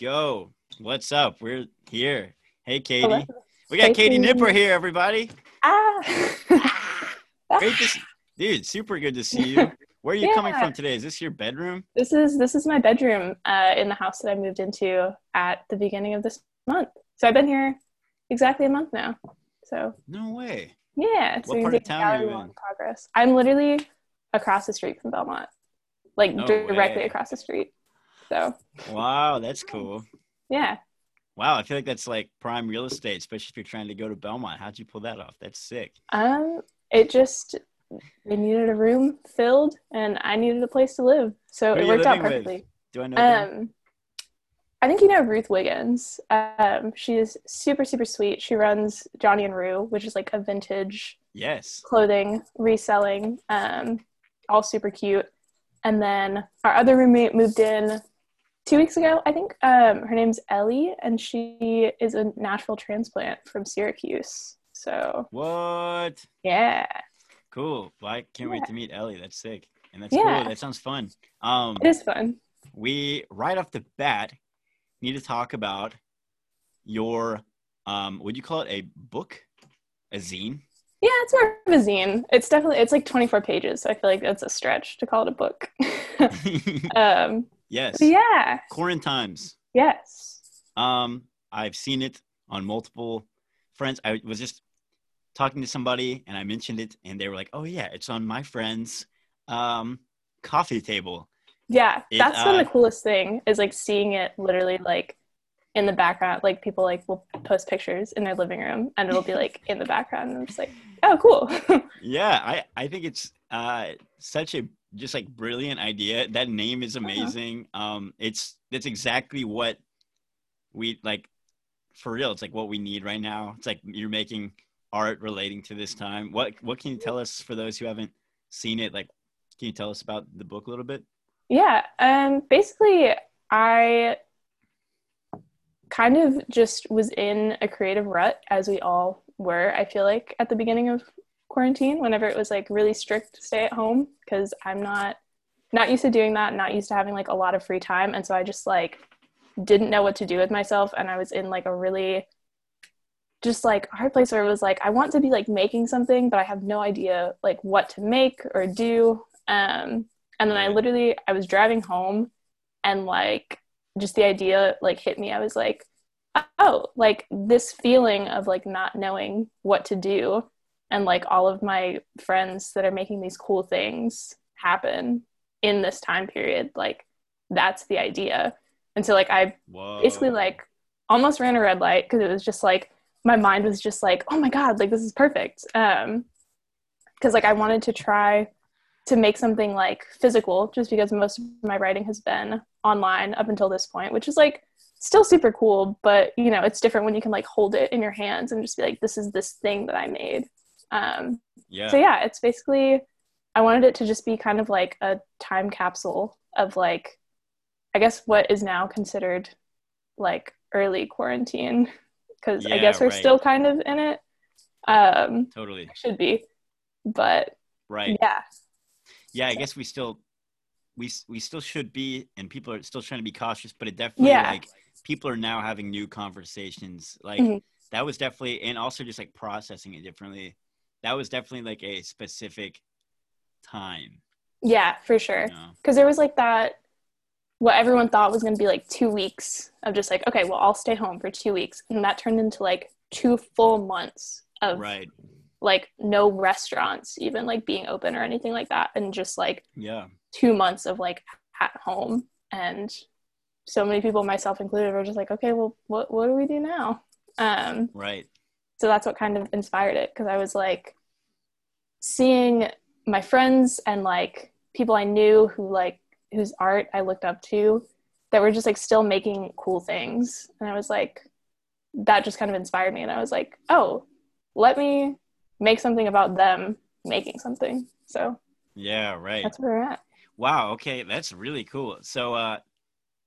go. What's up? We're here. Hey, Katie. Hello. We got Hey, Katie Katie. Nipper here, everybody. Ah. Great to see, dude. Super good to see you. Where are you coming from today? Is this your bedroom? this is this is my bedroom uh, in the house that I moved into at the beginning of this month. So I've been here exactly a month now. So No way. yeah, so What part of town are you in? Progress. I'm literally across the street from Belmont, like No directly way. across the street. So Wow, that's cool. yeah, Wow, I feel like that's like prime real estate, especially if you're trying to go to Belmont. How'd you pull that off? That's sick. um, it just they needed a room filled, and I needed a place to live, so Who it worked out living with? perfectly. Do I know them? Um, I think you know Ruth Wiggins. Um, she is super, super sweet. She runs Johnny and Rue, which is like a vintage Yes. clothing reselling, um, all super cute. And then our other roommate moved in two weeks ago, I think. Um, her name's Ellie, and she is a Nashville transplant from Syracuse. So What? yeah, Cool. Well, I can't wait to meet Ellie. That's sick. And that's Yeah. cool. That sounds fun. Um, it is fun. we right off the bat need to talk about your um would you call it a book a zine Yeah, it's more of a zine. It's definitely it's like 24 pages, so I feel like that's a stretch to call it a book. um, yes yeah, quarantimes yes. um i've seen it on multiple friends i was just talking to somebody and i mentioned it and they were like oh yeah it's on my friend's um coffee table Yeah, It, that's uh, the coolest thing is like seeing it literally like in the background. Like people like will post pictures in their living room and it'll be like in the background and I'm just like, oh cool. yeah i i think it's uh such a just like brilliant idea. That name is amazing. Um it's that's exactly what we like for real it's like what we need right now. It's like you're making art relating to this time. What what can you tell us for those who haven't seen it? Like can you tell us about the book a little bit? Yeah, um basically I kind of just was in a creative rut as we all were, I feel like at the beginning of quarantine whenever it was like really strict stay at home because I'm not not used to doing that, not used to having like a lot of free time. And so I just like didn't know what to do with myself. And I was in like a really just like hard place where it was like I want to be like making something but I have no idea like what to make or do. Um and then I literally I was driving home and like just the idea like hit me. I was like oh like this feeling of like not knowing what to do and like all of my friends that are making these cool things happen in this time period like that's the idea. And so like I whoa. basically like almost ran a red light because it was just like my mind was just like oh my god like this is perfect. Um because like i wanted to try to make something like physical just because most of my writing has been online up until this point which is like still super cool but you know it's different when you can like hold it in your hands and just be like this is this thing that i made um yeah so yeah. it's basically i wanted it to just be kind of like a time capsule of like i guess what is now considered like early quarantine because i guess we're right. still kind of in it. Um totally. Should be but right. yeah. Yeah i guess we still we we still should be and people are still trying to be cautious but it definitely Yeah. like people are now having new conversations. Like Mhm. that was definitely and also just like processing it differently that was definitely like a specific time. Yeah for sure. You know? because there was like that what everyone thought was going to be like two weeks of just like okay well i'll stay home for two weeks and that turned into like two full months of right. like no restaurants even like being open or anything like that and just like yeah. two months of like at home. And so many people myself included were just like okay well what, what do we do now? Um right so that's what kind of inspired it because i was like seeing my friends and like people i knew who like whose art i looked up to that were just like still making cool things. And i was like that just kind of inspired me. And i was like oh let me make something about them making something. So yeah right. that's where we're at. Wow okay that's really cool. So uh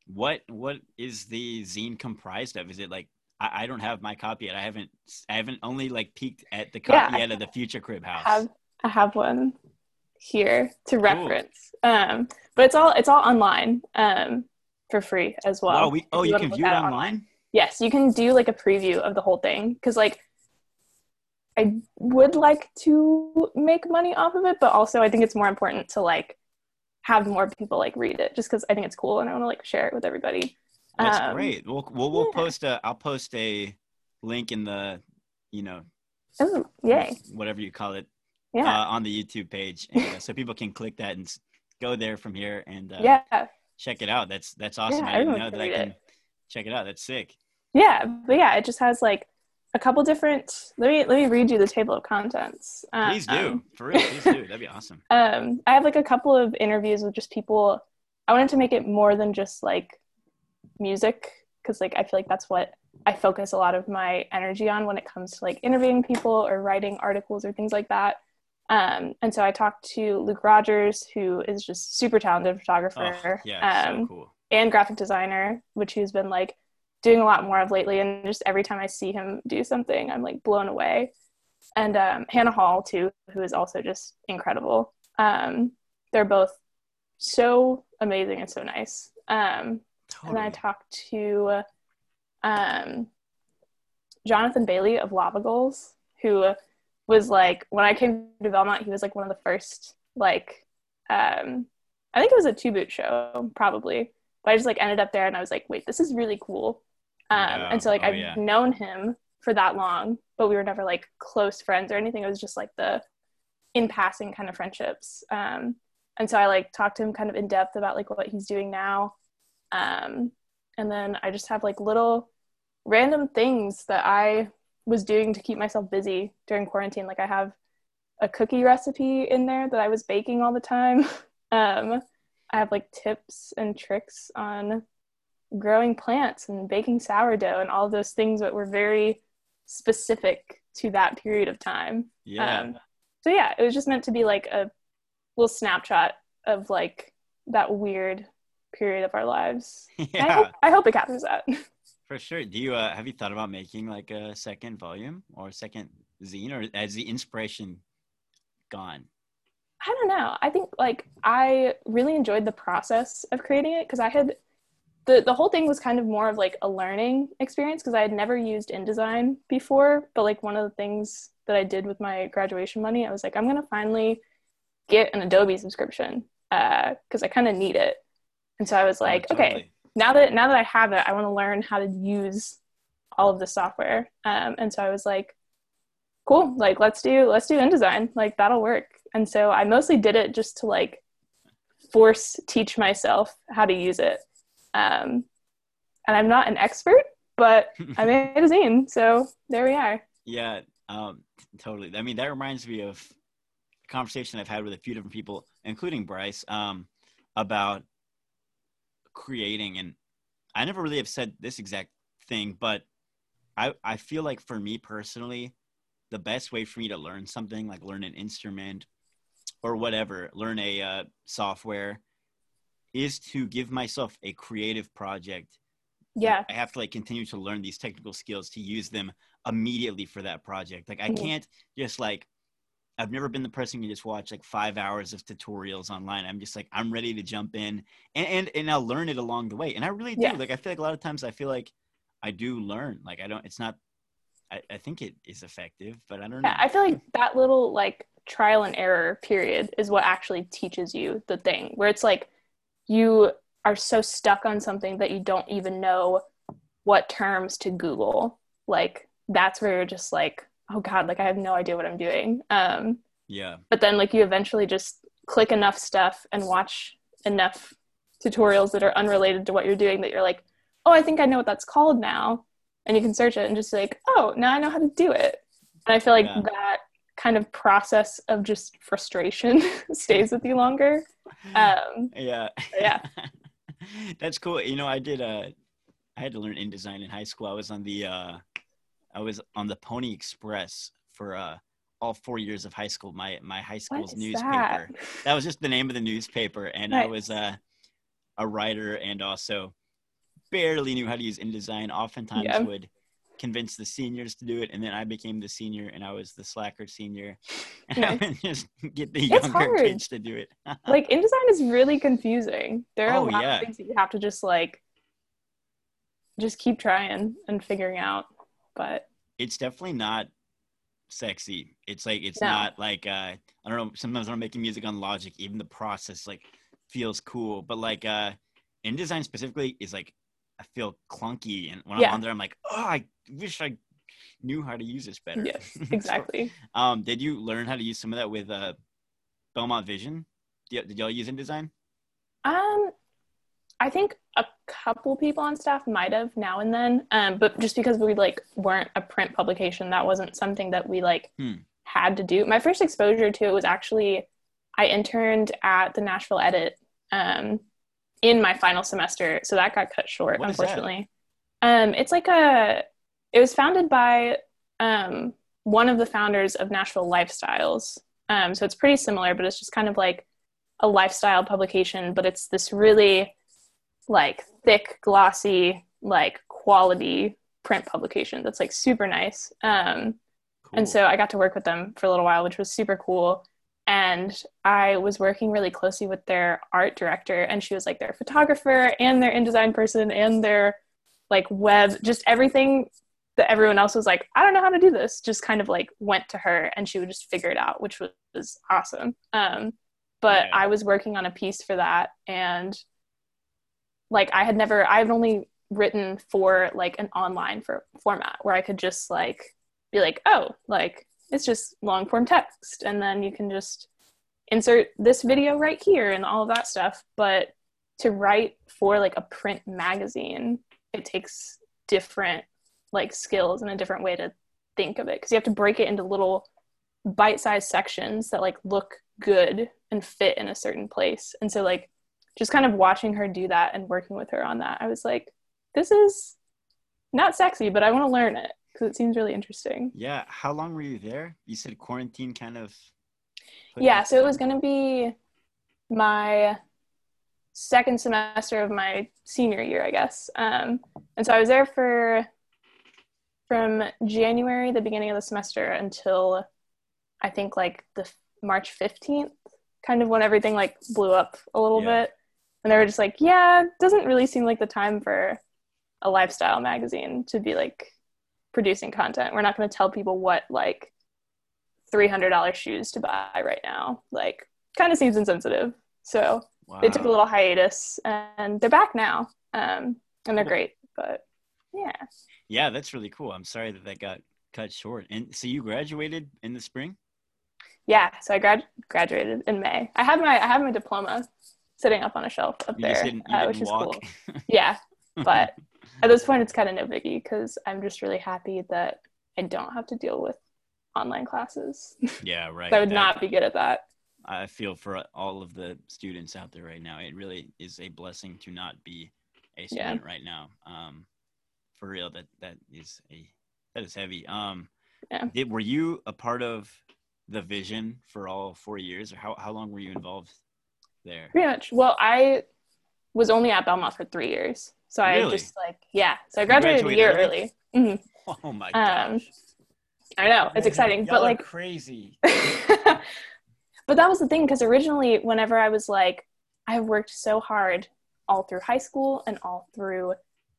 what what is the zine comprised of? Is it like I, I don't have my copy yet. I haven't. I haven't only like peeked at the copy I yet of the Future Crib House. I have I have one here to reference. Um, but it's all it's all online um, for free as well. Oh, we, oh, you, you can view it online? online? Yes, you can do like a preview of the whole thing because like I would like to make money off of it, but also I think it's more important to like have more people like read it just because I think it's cool and I want to like share it with everybody. That's um, great. We'll we'll, we'll yeah. post a I'll post a link in the you know oh yay whatever you call it yeah uh, on the YouTube page and, uh, so people can click that and go there from here and uh, yeah check it out. That's that's awesome. Yeah, I didn't know that I can it. check it out. That's sick. Yeah, but yeah, it just has like a couple different let me let me read you the table of contents um, please do for real please do that'd be awesome um i have like a couple of interviews with just people i wanted to make it more than just like music because like i feel like that's what i focus a lot of my energy on when it comes to like interviewing people or writing articles or things like that um and so i talked to luke rogers who is just super talented photographer oh, yeah, um, so cool. and graphic designer which he's been like doing a lot more of lately. And just every time I see him do something, I'm like blown away. And um, Hannah Hall, too, who is also just incredible. Um, they're both so amazing and so nice. Um, totally. And I talked to um, Jonathan Bailey of Lava Goals, who was like, when I came to Belmont, he was like one of the first, like, um, I think it was a two boot show, probably. But I just like ended up there and I was like, wait, this is really cool. Um, yeah. And so like oh, I've yeah. known him for that long, but we were never like close friends or anything. It was just like the in passing kind of friendships. Um, and so I like talked to him kind of in depth about like what he's doing now. Um, and then I just have like little random things that I was doing to keep myself busy during quarantine. Like I have a cookie recipe in there that I was baking all the time. um, I have like tips and tricks on growing plants and baking sourdough and all those things that were very specific to that period of time. Yeah. Um, so yeah, it was just meant to be like a little snapshot of like that weird period of our lives. Yeah. I hope, I hope, it captures that. For sure. Do you uh, have you thought about making like a second volume or a second zine, or has the inspiration gone? I don't know. I think like I really enjoyed the process of creating it because I had the the whole thing was kind of more of like a learning experience because I had never used InDesign before. But like one of the things that I did with my graduation money, I was like, I'm gonna finally get an Adobe subscription because uh, I kind of need it. And so I was oh, like, oh, totally. okay, now that now that I have it, I want to learn how to use all of the software. Um, and so I was like, cool, like let's do let's do InDesign, like that'll work. And so I mostly did it just to like force teach myself how to use it um, and I'm not an expert, but I made a zine, so there we are. Yeah, um, totally. I mean, that reminds me of a conversation I've had with a few different people, including Bryce, um, about creating. And I never really have said this exact thing, but I I feel like for me personally, the best way for me to learn something, like learn an instrument or whatever, learn a uh, software is to give myself a creative project. Yeah. I have to like continue to learn these technical skills to use them immediately for that project. Like I can't just like I've never been the person who just watch like five hours of tutorials online. I'm just like I'm ready to jump in and and, and I'll learn it along the way. And I really do. Yeah. Like I feel like a lot of times I feel like I do learn. Like I don't it's not I, I think it is effective, but I don't know. I feel like that little like trial and error period is what actually teaches you the thing where it's like you are so stuck on something that you don't even know what terms to Google. Like that's where you're just like, oh God, like I have no idea what I'm doing. Um, yeah. But then like you eventually just click enough stuff and watch enough tutorials that are unrelated to what you're doing that you're like, oh, I think I know what that's called now. And you can search it and just like, oh, now I know how to do it. And I feel like yeah. that kind of process of just frustration stays with you longer. Um, yeah. Yeah. That's cool. You know, I did, uh, I had to learn InDesign in high school. I was on the, uh, I was on the Pony Express for, uh, all four years of high school. My, my high school's newspaper. That? that? was just the name of the newspaper. And nice. I was, uh, a writer and also barely knew how to use InDesign. Oftentimes yeah. would, convince the seniors to do it, and then I became the senior, and I was the slacker senior, and just get the younger kids to do it. like InDesign is really confusing. There are oh, a lot yeah. of things that you have to just like just keep trying and figuring out. But it's definitely not sexy. It's like it's No. not like uh I don't know, sometimes when I'm making music on Logic, even the process like feels cool. But like uh InDesign specifically is like I feel clunky and when Yeah. I'm on there I'm like, oh I wish I knew how to use this better. yes, So, exactly. um did you learn how to use some of that with uh Belmont Vision? Did, y- did y'all use InDesign? Um, I think a couple people on staff might have now and then, um, but just because we like weren't a print publication, that wasn't something that we like Hmm. had to do. My first exposure to it was actually I interned at the Nashville Edit um, in my final semester, so that got cut short, What unfortunately. Um, it's like a. It was founded by um, one of the founders of Nashville Lifestyles. Um, so it's pretty similar, but it's just kind of like a lifestyle publication, but it's this really like thick, glossy, like quality print publication that's like super nice. Um, and so I got to work with them for a little while, which was super cool. And I was working really closely with their art director, and she was like their photographer and their InDesign person and their like web, just everything that everyone else was like, I don't know how to do this, just kind of like went to her and she would just figure it out, which was, was awesome. Um, but Yeah. I was working on a piece for that, and like I had never, I've only written for like an online for format where I could just like be like, oh, like it's just long form text, and then you can just insert this video right here and all of that stuff. But to write for like a print magazine, it takes different like skills and a different way to think of it because you have to break it into little bite-sized sections that like look good and fit in a certain place. And so like just kind of watching her do that and working with her on that, I was like, this is not sexy, but I want to learn it because it seems really interesting. Yeah. How long were you there? You said quarantine kind of. Yeah, so it was going to be my second semester of my senior year, I guess. Um, and so I was there for from January, the beginning of the semester, until I think like the March 15th, kind of when everything like blew up a little Yeah. bit. And they were just like, yeah, doesn't really seem like the time for a lifestyle magazine to be like producing content. We're not going to tell people what like $300 shoes to buy right now. Like, kind of seems insensitive. So Wow. they took a little hiatus and they're back now. Um, and they're great. But yeah. Yeah, that's really cool. I'm sorry that that got cut short. And so you graduated in the spring? Yeah. So I grad- graduated in May. I have my I have my diploma sitting up on a shelf up You there, didn't, uh, which is walk. cool. Yeah. But at this point, it's kind of no biggie because I'm just really happy that I don't have to deal with online classes. yeah, right. I would That- not be good at that. I feel for all of the students out there right now. It really is a blessing to not be a Yeah. student right now. Um, for real, that that is a that is heavy. Um, Yeah. did, were you a part of the vision for all four years, or how how long were you involved there? Pretty much. Well, I was only at Belmont for three years. So I just like, yeah. So I graduated, a year graduated early. Mhm. Oh my Um, gosh, I know, it's exciting. y'all But like, crazy. but that was the thing because originally, whenever I was like, I worked so hard all through high school and all through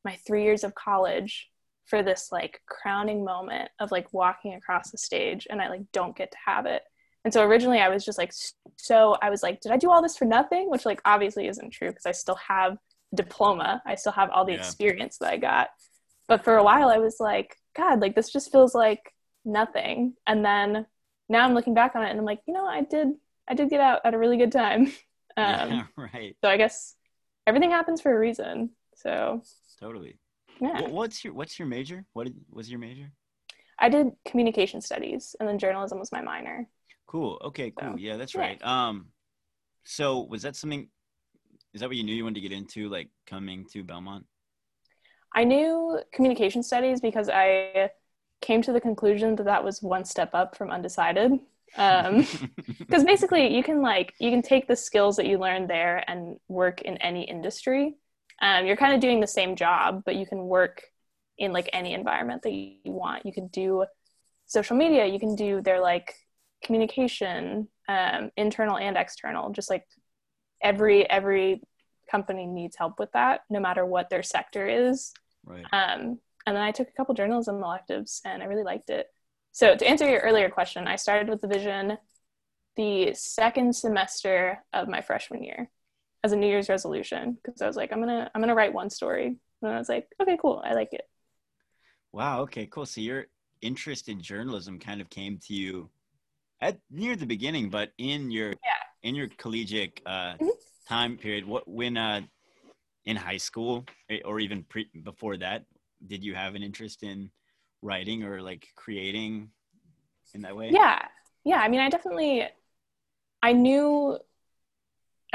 my three years of college for this like crowning moment of like walking across the stage and I like don't get to have it. And so originally I was just like, so I was like, did I do all this for nothing? Which like obviously isn't true because I still have diploma. I still have all the Yeah. experience that I got. But for a while I was like, God, like this just feels like nothing. And then now I'm looking back on it and I'm like, you know, I did I did get out at a really good time. Um, yeah, right. So I guess everything happens for a reason. So Totally. yeah, What's your What's your major? What did, was your major? I did communication studies and then journalism was my minor. Cool. Okay. Cool. So, yeah, that's yeah. right. Um, so was that something? Is that what you knew you wanted to get into, like coming to Belmont? I knew communication studies because I came to the conclusion that that was one step up from undecided. Um, because basically you can like you can take the skills that you learned there and work in any industry um, you're kind of doing the same job but you can work in like any environment that you want you can do social media you can do their like communication um, internal and external just like every every company needs help with that no matter what their sector is Right. Um, and then I took a couple journalism electives and I really liked it. So to answer your earlier question, I started with the vision the second semester of my freshman year as a New Year's resolution because I was like, I'm gonna I'm gonna write one story. And I was like, okay, cool, I like it. Wow. Okay. Cool. So your interest in journalism kind of came to you at near the beginning, but in your Yeah. in your collegiate uh, Mhm. time period, what when uh, in high school eh, or even pre- before that, did you have an interest in writing or like creating in that way? Yeah. Yeah. I mean, I definitely, I knew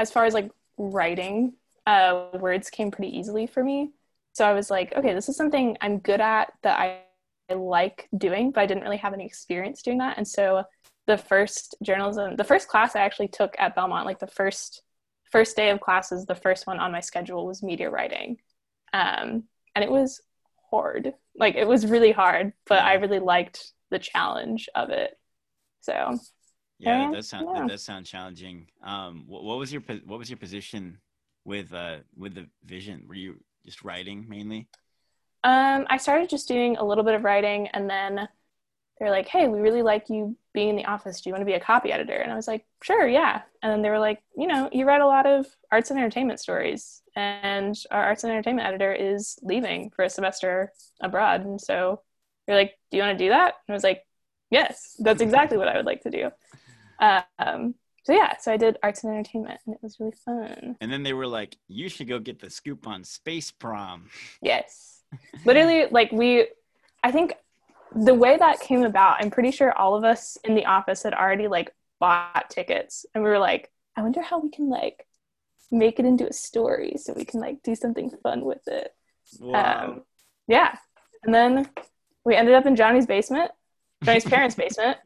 as far as like writing, uh, words came pretty easily for me. So I was like, okay, this is something I'm good at that I, I like doing, but I didn't really have any experience doing that. And so the first journalism, the first class I actually took at Belmont, like the first first day of classes, the first one on my schedule was media writing. Um, and it was hard. Like it was really hard, but I really liked the challenge of it. So Yeah, that does sound yeah. that does sound challenging. Um, what, what was your what was your position with uh with the vision? Were you just writing mainly? um, I started just doing a little bit of writing, and then they're like, "Hey, we really like you being in the office. Do you want to be a copy editor?" And I was like, "Sure, yeah." And then they were like, "You know, you write a lot of arts and entertainment stories, and our arts and entertainment editor is leaving for a semester abroad, and so they're like, do you want to do that?" And I was like, "Yes, that's exactly what I would like to do." Um, so yeah, so I did arts and entertainment, and it was really fun. And then they were like, "You should go get the scoop on Space Prom." Yes. Literally, like we, I think the way that came about, I'm pretty sure all of us in the office had already like bought tickets and we were like, I wonder how we can like make it into a story so we can like do something fun with it. Wow. Um, yeah. And then we ended up in Johnny's basement, Johnny's parents' basement.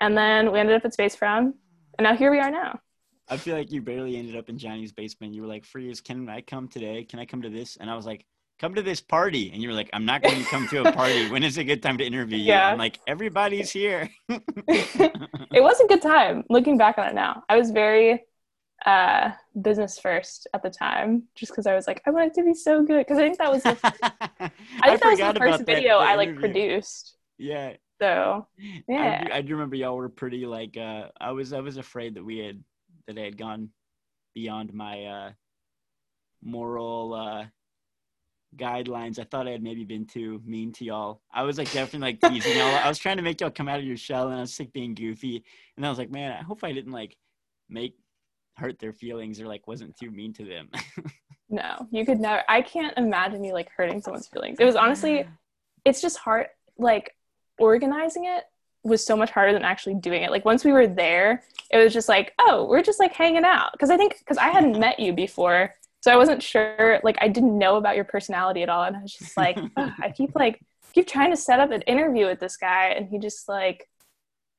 And then we ended up at Space Prom. And now here we are now. I feel like you barely ended up in Johnny's basement. You were like, "Freeze, can I come today? Can I come to this?" And I was like, "Come to this party." And you were like, "I'm not going to come to a party. When is a good time to interview you?" Yeah. I'm like, "Everybody's here." it was a good time looking back on it now. I was very uh, business first at the time just because I was like, I want it to be so good. Because I think that was the, I think that was the first video I like produced. Yeah, So I, Yeah. do, I do remember y'all were pretty like. Uh, I was I was afraid that we had that I had gone beyond my uh, moral uh, guidelines. I thought I had maybe been too mean to y'all. I was like definitely like teasing y'all. I was trying to make y'all come out of your shell, and I was like being goofy. And I was like, man, I hope I didn't like make hurt their feelings or like wasn't too mean to them. no, you could never. I can't imagine you like hurting someone's feelings. It was honestly, it's just hard. Like organizing it was so much harder than actually doing it. Like once we were there, it was just like, oh, we're just like hanging out. Because I think because I hadn't met you before, so I wasn't sure. Like I didn't know about your personality at all, and I was just like, "Ugh, I keep like keep trying to set up an interview with this guy, and he just like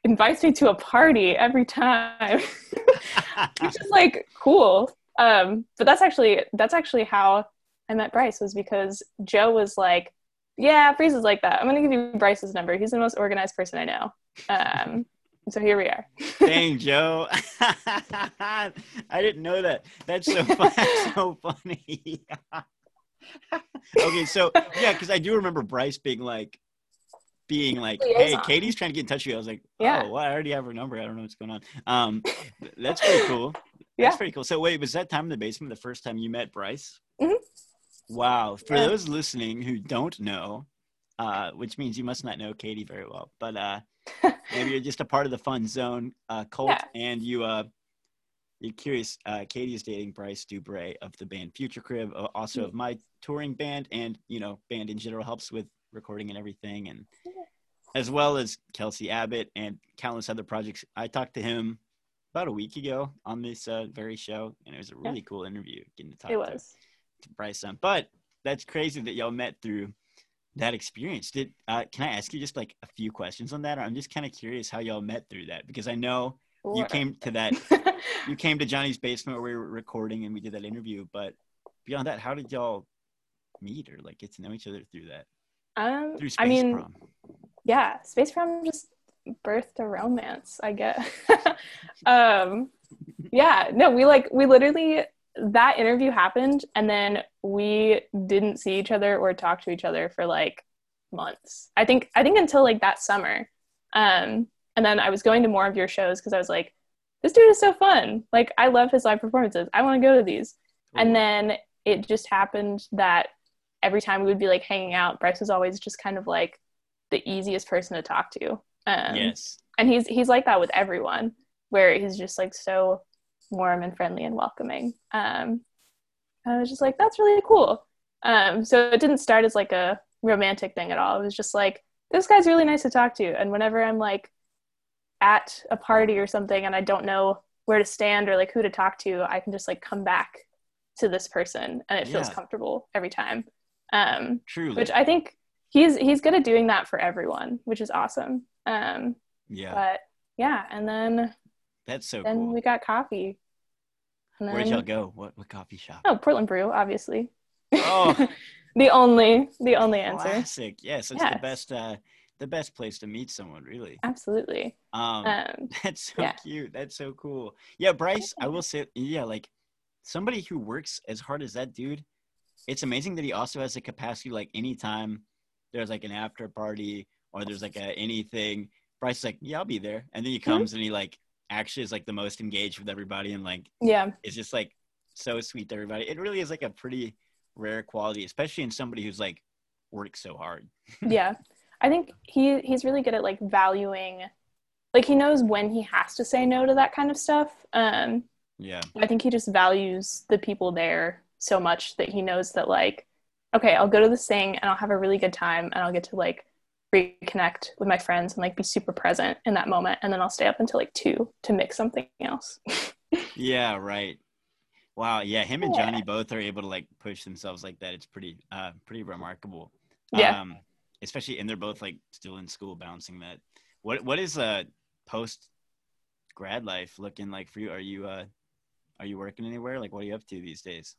invites me to a party every time. which is like cool. Um, but that's actually that's actually how I met Bryce was because Joe was like, "Yeah, Freeze is like that. I'm gonna give you Bryce's number. He's the most organized person I know." Um, so here we are. Dang, Joe. I didn't know that. That's so fun. So funny. okay, so yeah, because I do remember Bryce being like, being like, "Hey, Katie's trying to get in touch with you." I was like, Yeah. "Oh, well, I already have her number. I don't know what's going on." Um, that's pretty cool. Yeah. That's Yeah. pretty cool. So wait, was that time in the basement the first time you met Bryce? Mhm. Wow. For Yeah. those listening who don't know, uh, which means you must not know Katie very well, but uh, maybe you're just a part of the fun zone uh, cult, Yeah. and you uh, you're curious. Uh, Katie is dating Bryce Dubray of the band Future Crib, uh, also Mm-hmm. of my touring band, and you know, band in general helps with recording and everything, and as well as Kelsey Abbott and countless other projects. I talked to him about a week ago on this uh, very show, and it was a really cool interview getting to talk It to, was. to Bryce. on. But that's crazy that y'all met through that experience. Did uh, can I ask you just like a few questions on that? I'm just kind of curious how y'all met through that because I know you came to that you came to Johnny's basement where we were recording and we did that interview. But beyond that, how did y'all meet or like get to know each other through that? um, Through Space I mean, Prom. yeah, Space Prom just birthed a romance, I guess. um, yeah, no, we like we literally that interview happened and then we didn't see each other or talk to each other for like months. I think I think until like that summer. Um and then I was going to more of your shows because I was like, this dude is so fun. Like I love his live performances. I want to go to these. And then it just happened that every time we would be like hanging out, Bryce was always just kind of like the easiest person to talk to. Um, yes. And he's he's like that with everyone, where he's just like so warm and friendly and welcoming. Um, I was just like, that's really cool. Um, so it didn't start as like a romantic thing at all. It was just like, this guy's really nice to talk to. And whenever I'm like at a party or something and I don't know where to stand or like who to talk to, I can just like come back to this person and it feels Yeah. comfortable every time. Um, Truly. which I think he's he's good at doing that for everyone, which is awesome. Um, yeah. but yeah, and then That's so then cool. we got coffee. And Where'd y'all go? What what coffee shop? Oh, Portland Brew, obviously. Oh. the only the only answer. Classic. Yes, it's the best uh the best place to meet someone, really. Absolutely. Um Um, That's so yeah. cute. That's so cool. Yeah, Bryce, I will say, yeah, like somebody who works as hard as that dude, it's amazing that he also has the capacity, like anytime there's like an after party or there's like a anything, Bryce is like, yeah, I'll be there. And then he Mm-hmm. comes and he like actually is like the most engaged with everybody and like yeah. it's just like so sweet to everybody. It really is like a pretty rare quality, especially in somebody who's like works so hard. yeah i think he he's really good at like valuing like he knows when he has to say no to that kind of stuff um Yeah. i think he just values the people there so much that he knows that like okay i'll go to this thing and i'll have a really good time and i'll get to like reconnect with my friends and like be super present in that moment and then i'll stay up until like two to mix something else Yeah, right. Wow, yeah, him and Yeah. Johnny both are able to like push themselves like that. It's pretty uh pretty remarkable. Yeah. Um especially and they're both like still in school bouncing that. What what is uh post grad life looking like for you? Are you uh are you working anywhere? Like what are you up to these days?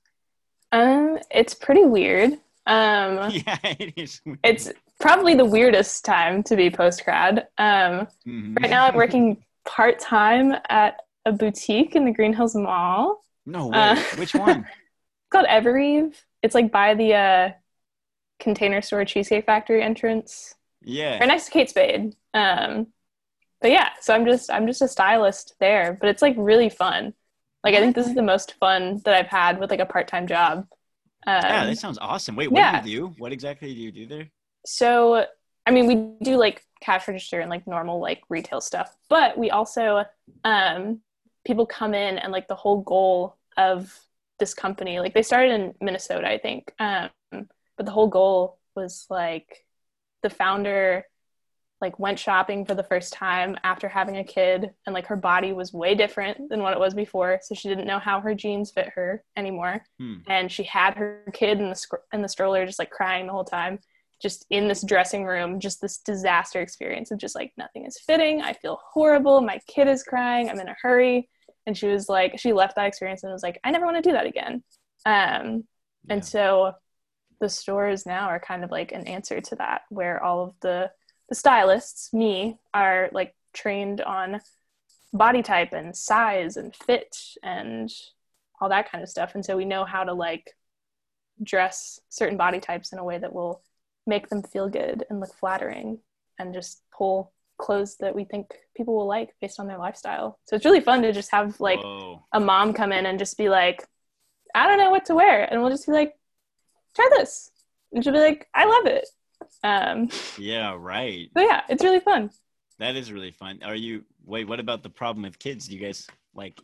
um it's pretty weird um yeah, it is. it's probably the weirdest time to be post grad um Mhm. Right now, I'm working part time at a boutique in the Green Hills Mall. No way. Uh, Which one? It's called Evereve. It's like by the uh, Container Store Cheesecake Factory entrance, Yeah. right next to Kate Spade. Um, but yeah, so I'm just I'm just a stylist there, but it's like really fun. Like I think this is the most fun that I've had with like a part time job. Um, yeah, that sounds awesome. Wait, what yeah. do you do? What exactly do you do there? So i mean we do like cash register and like normal like retail stuff but we also um people come in and like the whole goal of this company like they started in minnesota i think um but the whole goal was like the founder like went shopping for the first time after having a kid and like her body was way different than what it was before so she didn't know how her jeans fit her anymore Hmm. and she had her kid in the scr- in the stroller just like crying the whole time just in this dressing room just this disaster experience of just like nothing is fitting. I feel horrible. My kid is crying. I'm in a hurry. And she was like she left that experience and was like i never want to do that again. Um Yeah. and so the stores now are kind of like an answer to that where all of the the stylists me are like trained on body type and size and fit and all that kind of stuff. And so we know how to like dress certain body types in a way that will make them feel good and look flattering and just pull clothes that we think people will like based on their lifestyle so it's really fun to just have like Whoa. a mom come in and just be like, I don't know what to wear. And we'll just be like, try this. And she'll be like, I love it. Um, Yeah, right. but yeah, it's really fun. That is really fun. Are you wait, what about the problem with kids? Do you guys like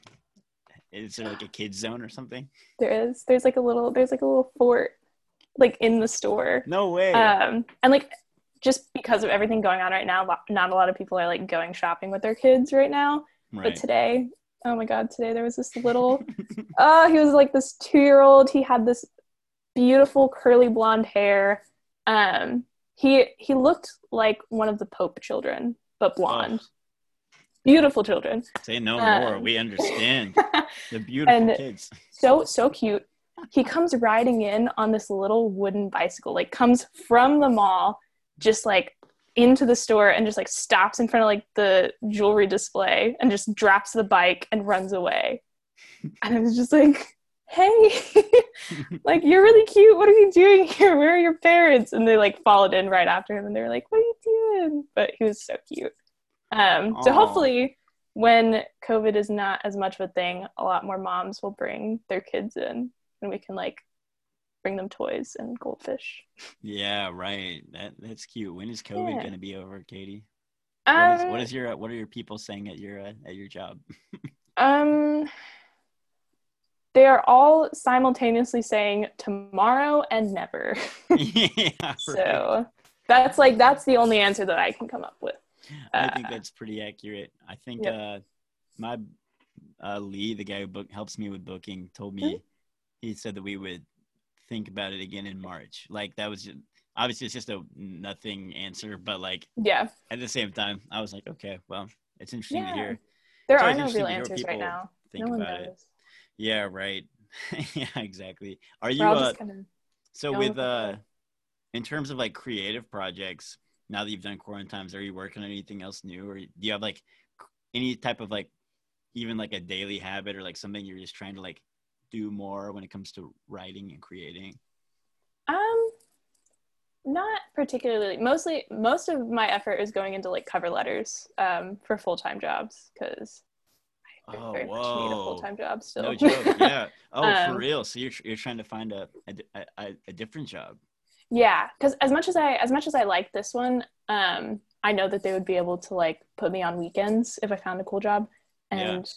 is there like a kids zone or something? There is, there's like a little, there's like a little fort like in the store. No way. Um, and like, just because of everything going on right now, not a lot of people are like going shopping with their kids right now. right. But today, oh my God, today there was this little, uh, he was like this two year old. He had this beautiful curly blonde hair. Um, he he looked like one of the Pope children, but blonde. Oh, Beautiful children. say no um, more. We understand. The beautiful and- kids. so so cute. He comes riding in on this little wooden bicycle, like comes from the mall, just like into the store and just like stops in front of like the jewelry display and just drops the bike and runs away. And I was just like, hey, like you're really cute. What are you doing here? Where are your parents? And they like followed in right after him, and they were like, "What are you doing?" But he was so cute. Um, so hopefully, when COVID is not as much of a thing, a lot more moms will bring their kids in, and we can like bring them toys and goldfish. Yeah, right. That that's cute. When is COVID Yeah. gonna be over, Katie? What is, Um, what is your what are your people saying at your uh, at your job? Um, they are all simultaneously saying tomorrow and never. yeah, right. so that's like that's the only answer that I can come up with. I think uh, that's pretty accurate. I think Yep. uh, my uh, Lee, the guy who book, helps me with booking, told Mm-hmm. He said that we would think about it again in March. Like that was just, obviously it's just a nothing answer, but like Yeah, at the same time, I was like, okay, well, it's interesting Yeah. to hear. there are no real answers right now. Think no one about it. Yeah, right. yeah, exactly. Are you uh, so with with uh in terms of like creative projects? Now that you've done Quarantimes, are you working on anything else new, or do you have like any type of like even like a daily habit or like something you're just trying to like do more when it comes to writing and creating? um not particularly. Mostly, most of my effort is going into like cover letters um, for full time jobs because I Oh, very much need a full time job still. No joke. Yeah. Oh, for Um, real. So you're you're trying to find a a, a, a different job. Yeah, because as much as I as much as I like this one, um, I know that they would be able to like put me on weekends if I found a cool job. Yeah. And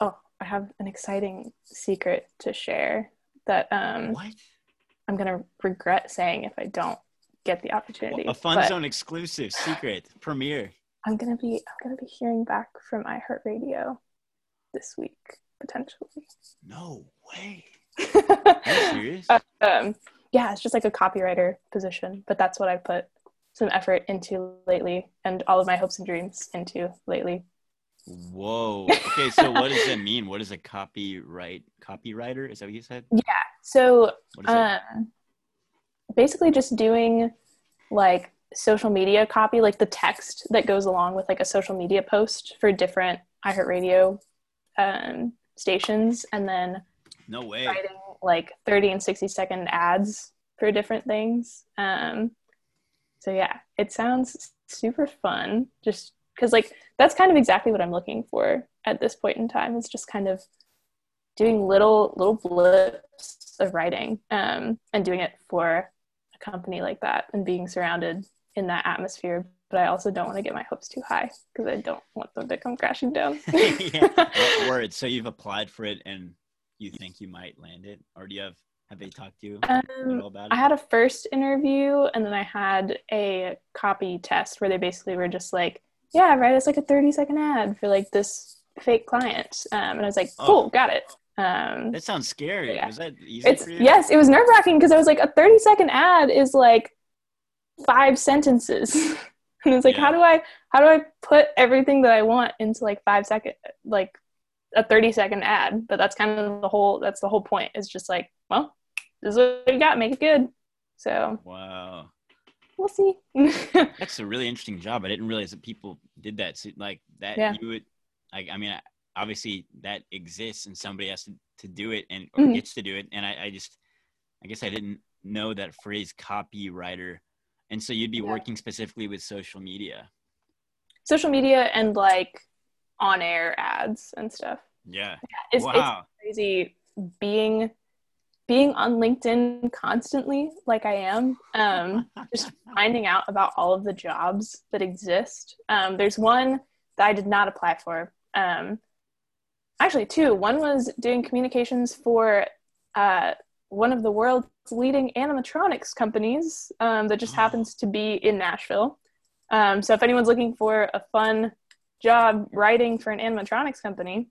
oh, I have an exciting secret to share that um, What? I'm gonna regret saying if I don't get the opportunity. A fun But zone exclusive secret premiere. I'm gonna be I'm gonna be hearing back from iHeartRadio this week potentially. No way. Are you serious? um, yeah, it's just like a copywriter position, but that's what I put some effort into lately, and all of my hopes and dreams into lately. Whoa. Okay, so what does that mean? What is a copyright copywriter? Is that what you said? Yeah. So, What is that? um, basically, just doing like social media copy, like the text that goes along with like a social media post for different iHeartRadio um, stations, and then No way. writing like 30 and 60 second ads for different things. Um, so yeah, it sounds super fun just because like that's kind of exactly what I'm looking for at this point in time is just kind of doing little little blips of writing um, and doing it for a company like that and being surrounded in that atmosphere. But I also don't want to get my hopes too high because I don't want them to come crashing down. yeah. Word. So you've applied for it and you think you might land it, or do you have have they talked to you Um, about I had a first interview and then I had a copy test where they basically were just like, yeah, write us like a 30 second ad for like this fake client. Um, and I was like, Oh. cool, got it. Um, That sounds scary. Yeah. Was that easy it's, for you? yes, it was nerve wracking because I was like, a 30 second ad is like five sentences. and it's like, Yeah. how do I, how do I put everything that I want into like five second, like a 30 second ad? But that's kind of the whole, that's the whole point is just like, well, this is what you got, make it good. So Wow. We'll see. That's a really interesting job. I didn't realize that people did that. So, like that, Yeah. you would. Like, I mean, obviously that exists, and somebody has to, to do it, and or Mhm. gets to do it. And I, I just, I guess I didn't know that phrase copywriter. And so you'd be Yeah. working specifically with social media. Social media and like on air ads and stuff. Yeah. It's, wow. it's crazy being being on LinkedIn constantly, like I am. Um, just finding out about all of the jobs that exist. Um, there's one that I did not apply for. Um, actually, two. One was doing communications for uh, one of the world's leading animatronics companies um, that just Oh. happens to be in Nashville. Um, so if anyone's looking for a fun job writing for an animatronics company,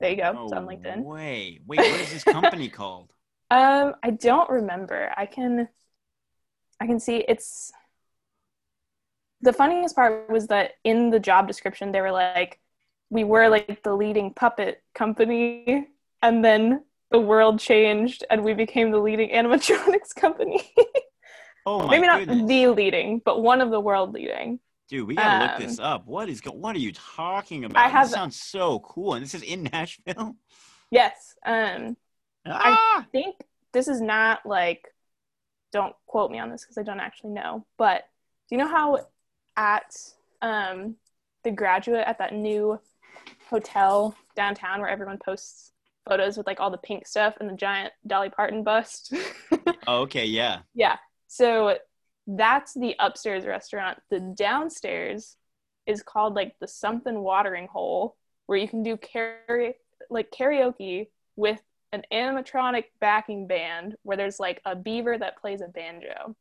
there you go. It's on LinkedIn. Way. Wait, what is this company called? Um, I don't remember. I can, I can see it's. The funniest part was that in the job description they were like, "We were like the leading puppet company," and then the world changed and we became the leading animatronics company. Oh my god. Maybe not goodness. the leading, but one of the world leading. Dude, we gotta look um, this up. What is go- what are you talking about? I have- this sounds so cool. And this is in Nashville. Yes. Um, Ah! think this is not like don't quote me on this because I don't actually know, but do you know how at um the graduate at that new hotel downtown where everyone posts photos with like all the pink stuff and the giant Dolly Parton bust? Oh, okay, yeah. yeah. So that's the upstairs restaurant. The downstairs is called like the something watering hole where you can do karaoke like karaoke with an animatronic backing band where there's like a beaver that plays a banjo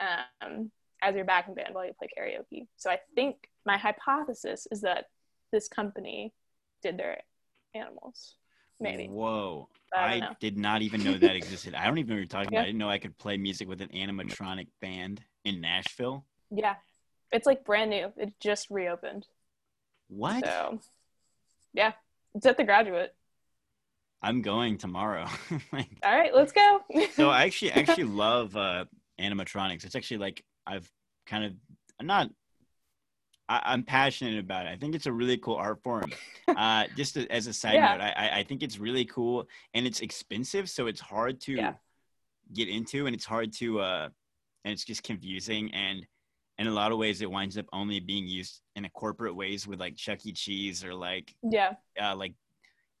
um, as your backing band while you play karaoke. So I think my hypothesis is that this company did their animals. Maybe. Whoa. I I, did not even know that existed. I don't even know what you're talking Yeah. about. I didn't know I could play music with an animatronic band in Nashville. Yeah. It's like brand new. It just reopened. What? So yeah. It's at the graduate. I'm going tomorrow. Like, All right, let's go. so I actually actually love uh, animatronics. It's actually like I've kind of I'm not. I, I'm passionate about it. I think it's a really cool art form. Uh, just a- as a side Yeah. note, I, I- I think it's really cool and it's expensive, so it's hard to Yeah. get into, and it's hard to, uh, and it's just confusing. And in a lot of ways, it winds up only being used in a corporate ways with like Chuck E. Cheese or like yeah. uh, like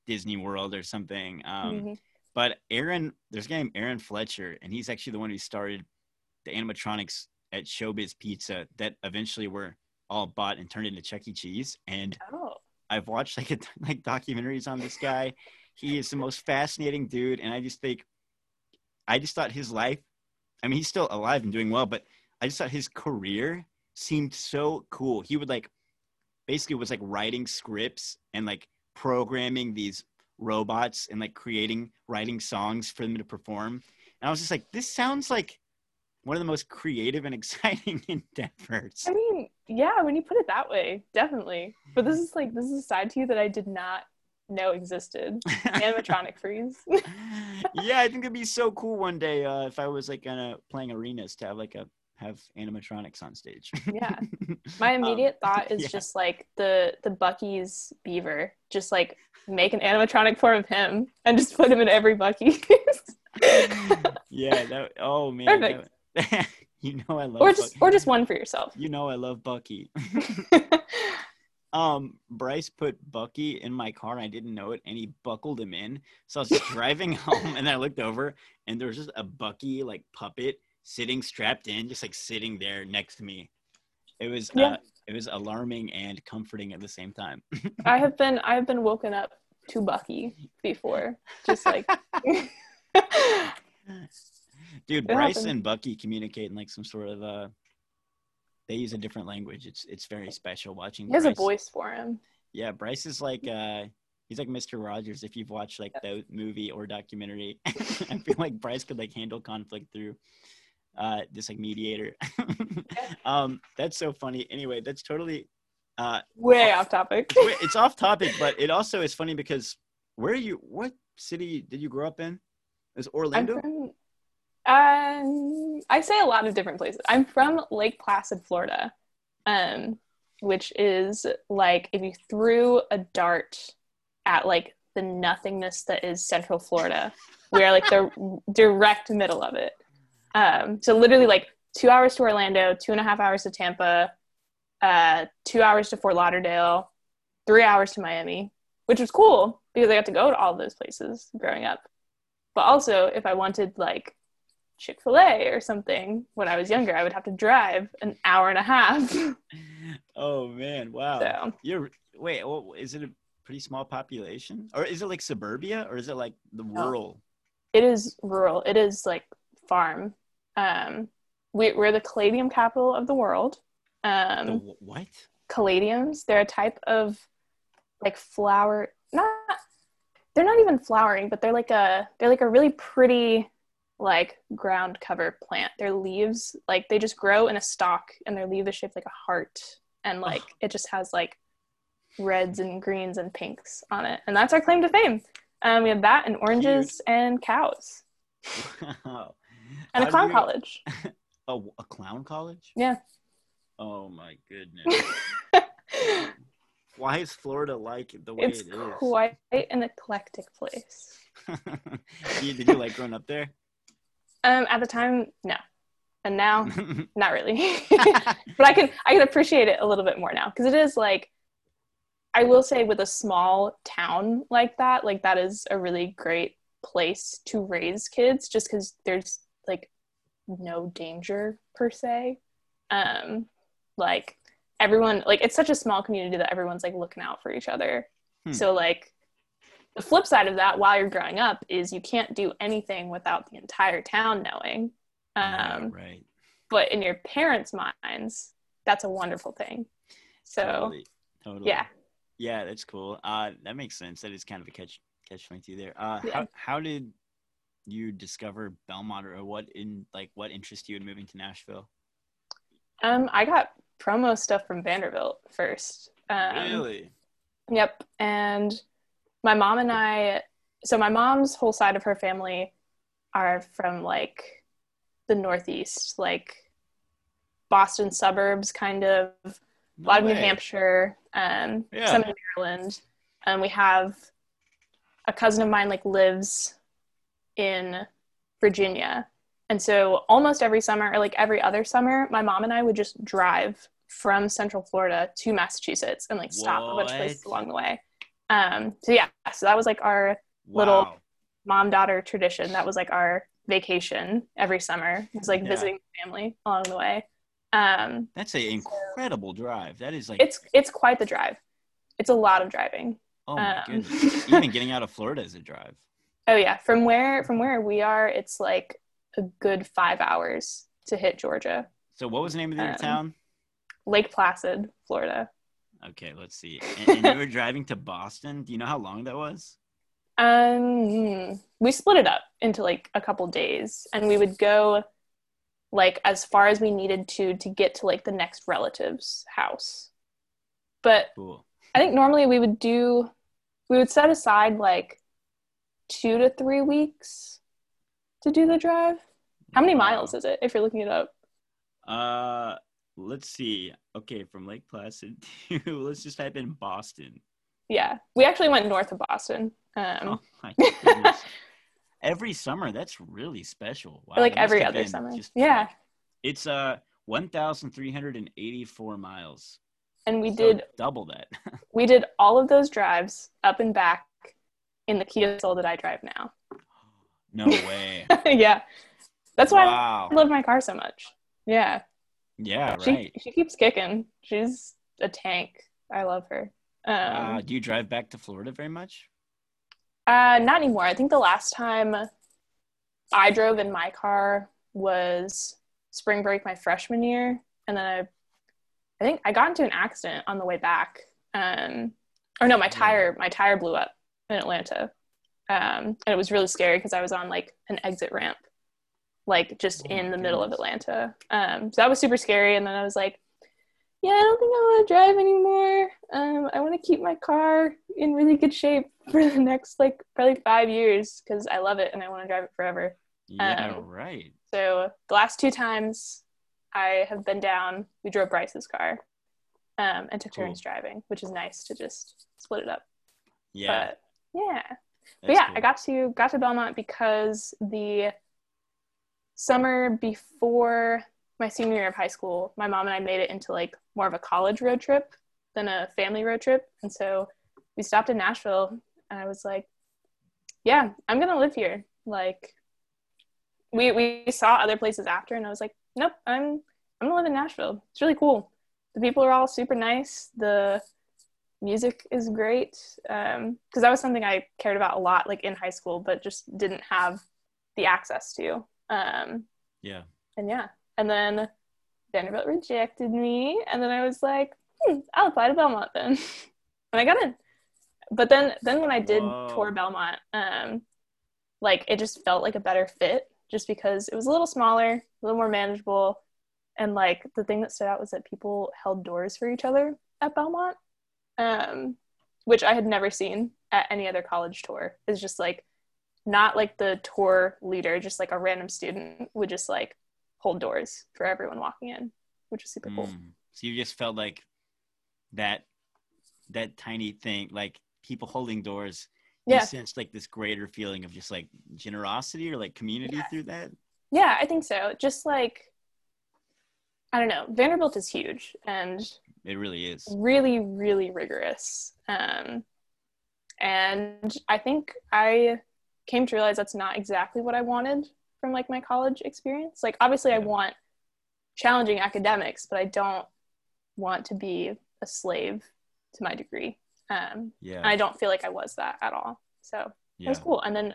Disney World or something. Um, Mhm. but Aaron, there's a guy named Aaron Fechter, and he's actually the one who started the animatronics at Showbiz Pizza that eventually were all bought and turned into Chuck E. Cheese. And Oh. I've watched like a, like documentaries on this guy. He is the most fascinating dude, and I just think, I just thought his life. I mean, he's still alive and doing well, but I just thought his career seemed so cool. He would like, basically, was like writing scripts and like programming these robots and like creating writing songs for them to perform. And I was just like, this sounds like one of the most creative and exciting endeavors. I mean, yeah, when you put it that way, definitely. But this is like this is a side to you that I did not know existed. Animatronic freeze. yeah, I think it'd be so cool one day uh, if I was like kind of playing arenas to have like a have animatronics on stage. Yeah. My Um, immediate thought is yeah. just like the the Buc-ee's beaver. Just like make an animatronic form of him and just put him in every Bucky. yeah. That, oh man. Perfect. that- you know I love. or just Bucky. or just one for yourself. You know I love Bucky. um, Bryce put Bucky in my car and I didn't know it, and he buckled him in. So I was driving home, and I looked over, and there was just a Bucky like puppet sitting strapped in, just like sitting there next to me. It was Yeah. uh, it was alarming and comforting at the same time. I have been I have been woken up to Bucky before. Just like Dude, It Bryce happened. and Bucky communicate in like some sort of uh they use a different language. It's it's very special watching he has a voice for him. Yeah, Bryce is like uh he's like Mr. Rogers if you've watched like the movie or documentary. I feel like Bryce could like handle conflict through uh this like mediator. um that's so funny. Anyway, that's totally uh Way off topic. it's, it's off topic, but it also is funny because where are you what city did you grow up in? Is Orlando? from um I say a lot of different places. I'm from Lake Placid, Florida. Um which is like if you threw a dart at like the nothingness that is Central Florida. We are like the direct middle of it. Um so literally like two hours to Orlando, two and a half hours to Tampa, uh two hours to Fort Lauderdale, three hours to Miami, which was cool because I got to go to all those places growing up. But also, if I wanted like Chick fil A or something when I was younger, I would have to drive an hour and a half. Oh man, wow. so, You're wait, well, is it a pretty small population? Or is it like suburbia or is it like the rural? it is rural, it is like farm. Um, we, we're the caladium capital of the world. Um, The wh- what? caladiums, they're a type of like flower, not, they're not even flowering, but they're like a, they're like a really pretty like ground cover plant. Their leaves, like they just grow in a stalk and their leaf is shaped like a heart. And like it just has like reds and greens and pinks on it. And that's our claim to fame. Um, we have that and oranges and cows Wow. And a clown you- college. A, a clown college? Yeah. Oh my goodness. why is Florida like the way it's it is? quite an eclectic place. did, you, did you like growing up there? Um, at the time, no, and now, not really. but I can I can appreciate it a little bit more now because it is like I will say with a small town like that, like that is a really great place to raise kids just because there's no danger per se. Um, like everyone, like it's such a small community that everyone's like looking out for each other. Hmm. So like the flip side of that while you're growing up is you can't do anything without the entire town knowing. Um, right. but in your parents' minds, that's a wonderful thing. So Totally. Totally. yeah. Yeah, that's cool. Uh, that makes sense. That is kind of a catch catch twenty two there. Uh, Yeah. how how did you discover Belmont, or what in like what interested you in moving to Nashville? Um, I got promo stuff from Vanderbilt first. Um, really? Yep. And my mom and I, so my mom's whole side of her family are from like the Northeast, like Boston suburbs, kind of, a No lot of New. Hampshire, um, Yeah. some in Maryland. And we have a cousin of mine like lives in Virginia. And so almost every summer or like every other summer, my mom and I would just drive from Central Florida to Massachusetts and like stop a bunch of places along the way. Um, so yeah, so that was like our little- mom daughter tradition. That was like our vacation every summer. It was like Yeah. visiting family along the way. Um, That's an incredible drive. That is like it's it's quite the drive. It's a lot of driving. oh my um, goodness. Even getting out of Florida is a drive. Oh yeah, from where from where we are, it's like a good five hours to hit Georgia, So what was the name of your Um, town? Lake Placid, Florida. Okay, let's see. And, and you were driving to Boston. Do you know how long that was? Um, we split it up into like a couple days, and we would go like as far as we needed to to get to like the next relative's house. But Cool. I think normally we would do we would set aside like two to three weeks to do the drive. How many miles is it if you're looking it up? Uh, let's see. Okay, from Lake Placid to let's just type in Boston. Yeah, we actually went north of Boston. Um, Oh my goodness. every summer, that's really special. Wow, like every other summer. Yeah, like- it's uh one thousand three hundred and eighty-four miles. and we So did double that. we did all of those drives up and back in the Kia Soul that I drive now. no way. yeah, that's why wow. I love my car so much. Yeah, Yeah, she right. she keeps kicking. She's a tank. I love her. Um, Uh, do you drive back to Florida very much? Uh, not anymore. I think the last time I drove in my car was spring break my freshman year, and then I, I think I got into an accident on the way back. Um, or no, my tire my tire blew up in Atlanta, um, and it was really scary because I was on like an exit ramp, like just Oh in the middle of. Atlanta. Um, so that was super scary, and then I was like. Yeah, I don't think I want to drive anymore. Um, I want to keep my car in really good shape for the next like probably five years because I love it and I want to drive it forever. Yeah, Um, right. So the last two times I have been down, we drove Bryce's car um, and took Cool. turns driving, which is nice to just split it up. Yeah. But yeah, but yeah, cool. I got to got to Belmont because the summer before my senior year of high school, my mom and I made it into like more of a college road trip than a family road trip, and so we stopped in Nashville, and I was like, "Yeah, I'm gonna live here." Like, we we saw other places after, and I was like, "Nope, I'm I'm gonna live in Nashville. It's really cool. The people are all super nice. The music is great because that was something I cared about a lot, like in high school, but just didn't have the access to. Um, Yeah. and yeah, and then Vanderbilt rejected me, and then I was like, hmm, I'll apply to Belmont then, and I got in. But then, then when I did Whoa. tour Belmont, um, like it just felt like a better fit, just because it was a little smaller, a little more manageable, and like the thing that stood out was that people held doors for each other at Belmont, um, which I had never seen at any other college tour. It's just like not like the tour leader, just like a random student would just like hold doors for everyone walking in, which is super cool. Mm. So you just felt like that that tiny thing, like people holding doors, Yeah. you sense like this greater feeling of just like generosity or like community Yeah. through that. Yeah, I think so. Just like I don't know, Vanderbilt is huge and It really is. really, really rigorous. Um, and I think I came to realize that's not exactly what I wanted from like my college experience. Like obviously I want challenging academics, but I don't want to be a slave to my degree. Um, Yeah. and I don't feel like I was that at all. So it was cool. And then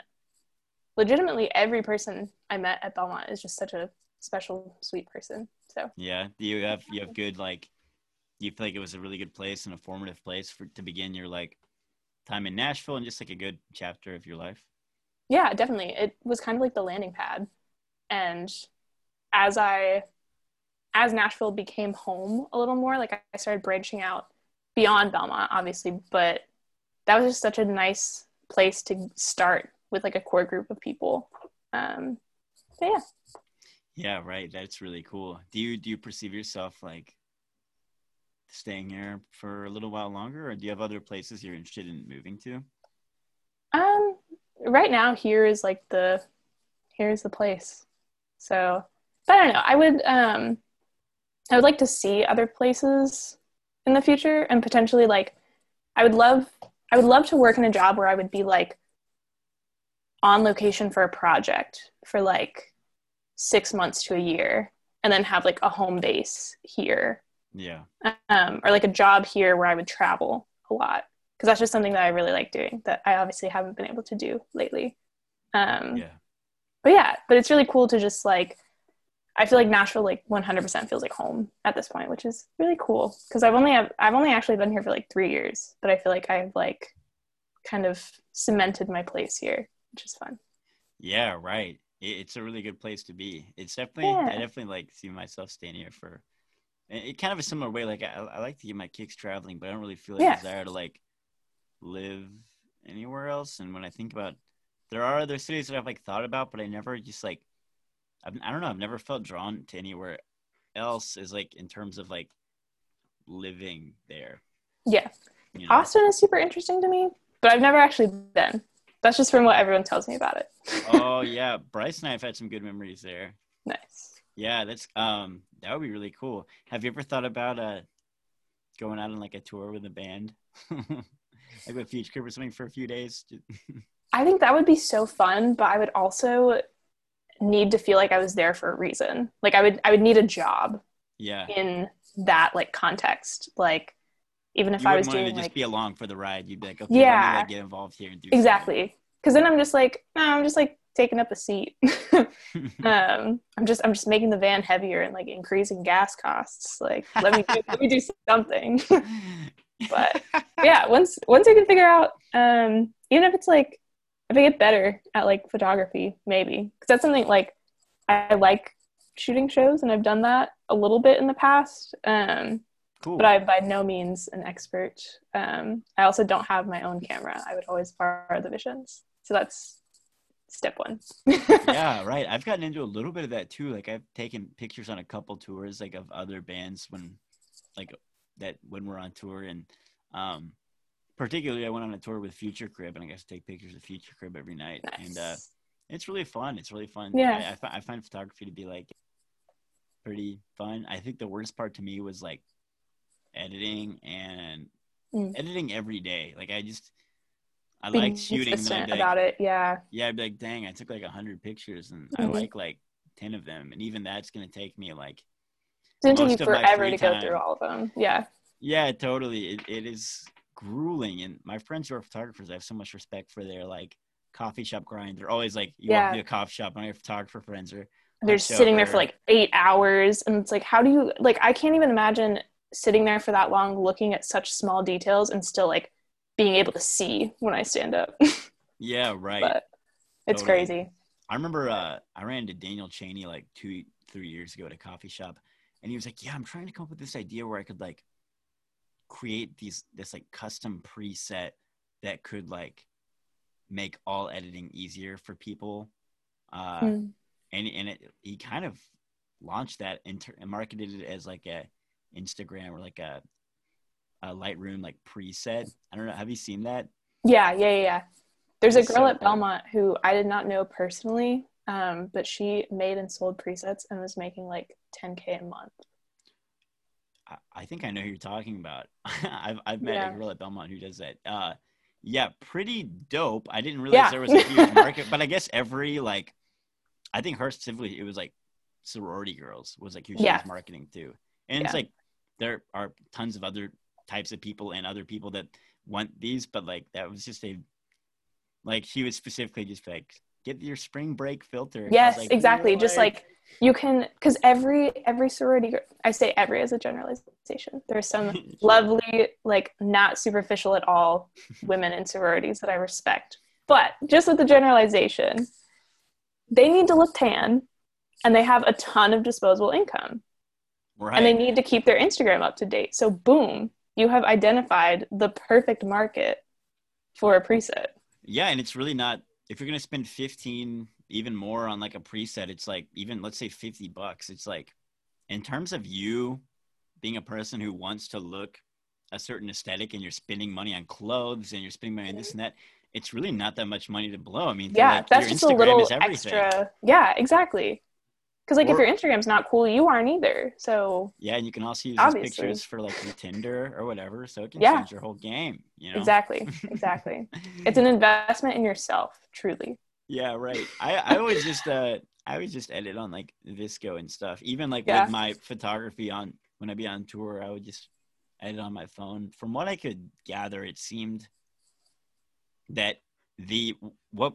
legitimately every person I met at Belmont is just such a special, sweet person. So Yeah. Do you have you have good like you feel like it was a really good place and a formative place for to begin your like time in Nashville and just like a good chapter of your life? yeah definitely it was kind of like the landing pad and as i as nashville became home a little more like i started branching out beyond belmont obviously but that was just such a nice place to start with like a core group of people um so yeah Yeah, right. That's really cool. Do you do you perceive yourself like staying here for a little while longer or do you have other places you're interested in moving to? um right now here is like the here's the place. So but i don't know. I would um i would like to see other places in the future and potentially like i would love i would love to work in a job where i would be like on location for a project for like six months to a year and then have like a home base here Yeah. um, or like a job here where I would travel a lot because that's just something that I really like doing that I obviously haven't been able to do lately. Um, Yeah. But yeah, but it's really cool to just like, I feel like Nashville like 100% feels like home at this point, which is really cool because I've only have, I've only actually been here for like three years, but I feel like I've like kind of cemented my place here, which is fun. Yeah, right. It's a really good place to be. It's definitely yeah. I definitely like see myself staying here for it, kind of a similar way. Like I, I like to get my kicks traveling, but I don't really feel like Yeah. desire to like live anywhere else. And when I think about, there are other cities that I've like thought about, but I never just like, I've, I don't know. I've never felt drawn to anywhere else. Is like in terms of like living there. Yeah. You know? Austin is super interesting to me, but I've never actually been. That's just from what everyone tells me about it. oh yeah, Bryce and I have had some good memories there. nice. Yeah, that's um that would be really cool. Have you ever thought about uh going out on like a tour with a band? like with Future Crib or something for a few days? I think that would be so fun, but I would also need to feel like I was there for a reason. Like I would I would need a job yeah. in that like context. Like even if you I was doing to just like be along for the ride. You'd be like, okay, let me Yeah. like, get involved here and do exactly because then I'm just like no, I'm just like taking up a seat. um, I'm just I'm just making the van heavier and like increasing gas costs. Like let me do, let me do something. But- yeah, once once I can figure out, um, even if it's like if I get better at like photography, maybe because that's something like I like shooting shows and I've done that a little bit in the past. Um, cool. but I'm by no means an expert. Um, I also don't have my own camera. I would always borrow the visions, so that's step one. yeah, right. I've gotten into a little bit of that too. Like I've taken pictures on a couple tours, like of other bands when, like that when we're on tour, and um, particularly I went on a tour with Future Crib, and I got to take pictures of Future Crib every night, and uh, it's really fun. It's really fun. Yeah. I, I, fi- I find photography to be like pretty fun. I think the worst part to me was like editing and Mm. editing every day. Like I just. I Being like shooting. and I'd consistent like, about it. Yeah. yeah, I'd be like, dang, I took like a hundred pictures and I Mhm. like like ten of them, and even that's gonna take me like, It's gonna take you forever to go through all of them. Yeah. yeah, totally. It, it is grueling, and my friends who are photographers, I have so much respect for their like coffee shop grind. They're always like, you Yeah. walk to a coffee shop, and your photographer friends are. They're sitting there for like eight hours, and it's like, how do you like? I can't even imagine sitting there for that long, looking at such small details, and still like being able to see when I stand up. Yeah, right. but it's Totally. crazy. I remember uh, I ran into Daniel Cheney like two, three years ago at a coffee shop, and he was like, "Yeah, I'm trying to come up with this idea where I could like create these this like custom preset that could like make all editing easier for people." Uh, Mm. and and it, he kind of launched that and marketed it as like a Instagram or like a uh, Lightroom like preset. I don't know. Have you seen that? Yeah, yeah, yeah. yeah. There's a girl so at cool. Belmont who I did not know personally, um, but she made and sold presets and was making like 10k a month. I, I think I know who you're talking about. I've I've met Yeah. a girl at Belmont who does that. Uh, yeah, pretty dope. I didn't realize Yeah. there was a huge market, but I guess every like, I think her specifically, it was like sorority girls was like she Yeah. marketing too, and it's like there are tons of other types of people and other people that want these, but like that was just a, like she was specifically just like get your spring break filter. And I was Yes, like, exactly. Just "What?" like you can, because every every sorority, I say every as a generalization. There's some lovely, like not superficial at all women in sororities that I respect. But just with the generalization, they need to look tan and they have a ton of disposable income right. and they need to keep their Instagram up to date. So, boom, you have identified the perfect market for a preset. Yeah, and it's really not if you're gonna spend fifteen, even more on like a preset, it's like even let's say fifty bucks. It's like in terms of you being a person who wants to look a certain aesthetic and you're spending money on clothes and you're spending money on this and that, it's really not that much money to blow. I mean, Yeah, like, that's just a little extra. Yeah, exactly. Because like Or- if your Instagram's not cool, you aren't either. So Yeah, and you can also use Obviously. these pictures for like Tinder or whatever, so it can Yeah. change your whole game. You know, exactly, exactly. It's an investment in yourself, truly. Yeah, right. I, I always just uh I always just edit on like VSCO and stuff. Even like Yeah. with my photography on when I be on tour, I would just edit on my phone. From what I could gather, it seemed that the what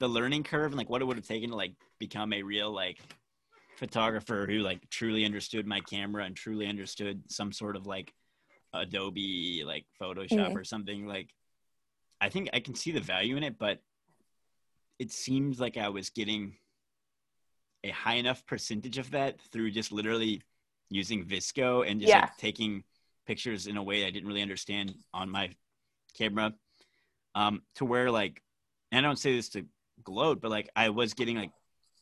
the learning curve and like what it would have taken to like become a real like photographer who like truly understood my camera and truly understood some sort of like Adobe like Photoshop Mhm. or something like I think I can see the value in it, but it seems like I was getting a high enough percentage of that through just literally using VSCO and just Yeah. like taking pictures in a way I didn't really understand on my camera. Um, to where like, and I don't say this to gloat, but like I was getting like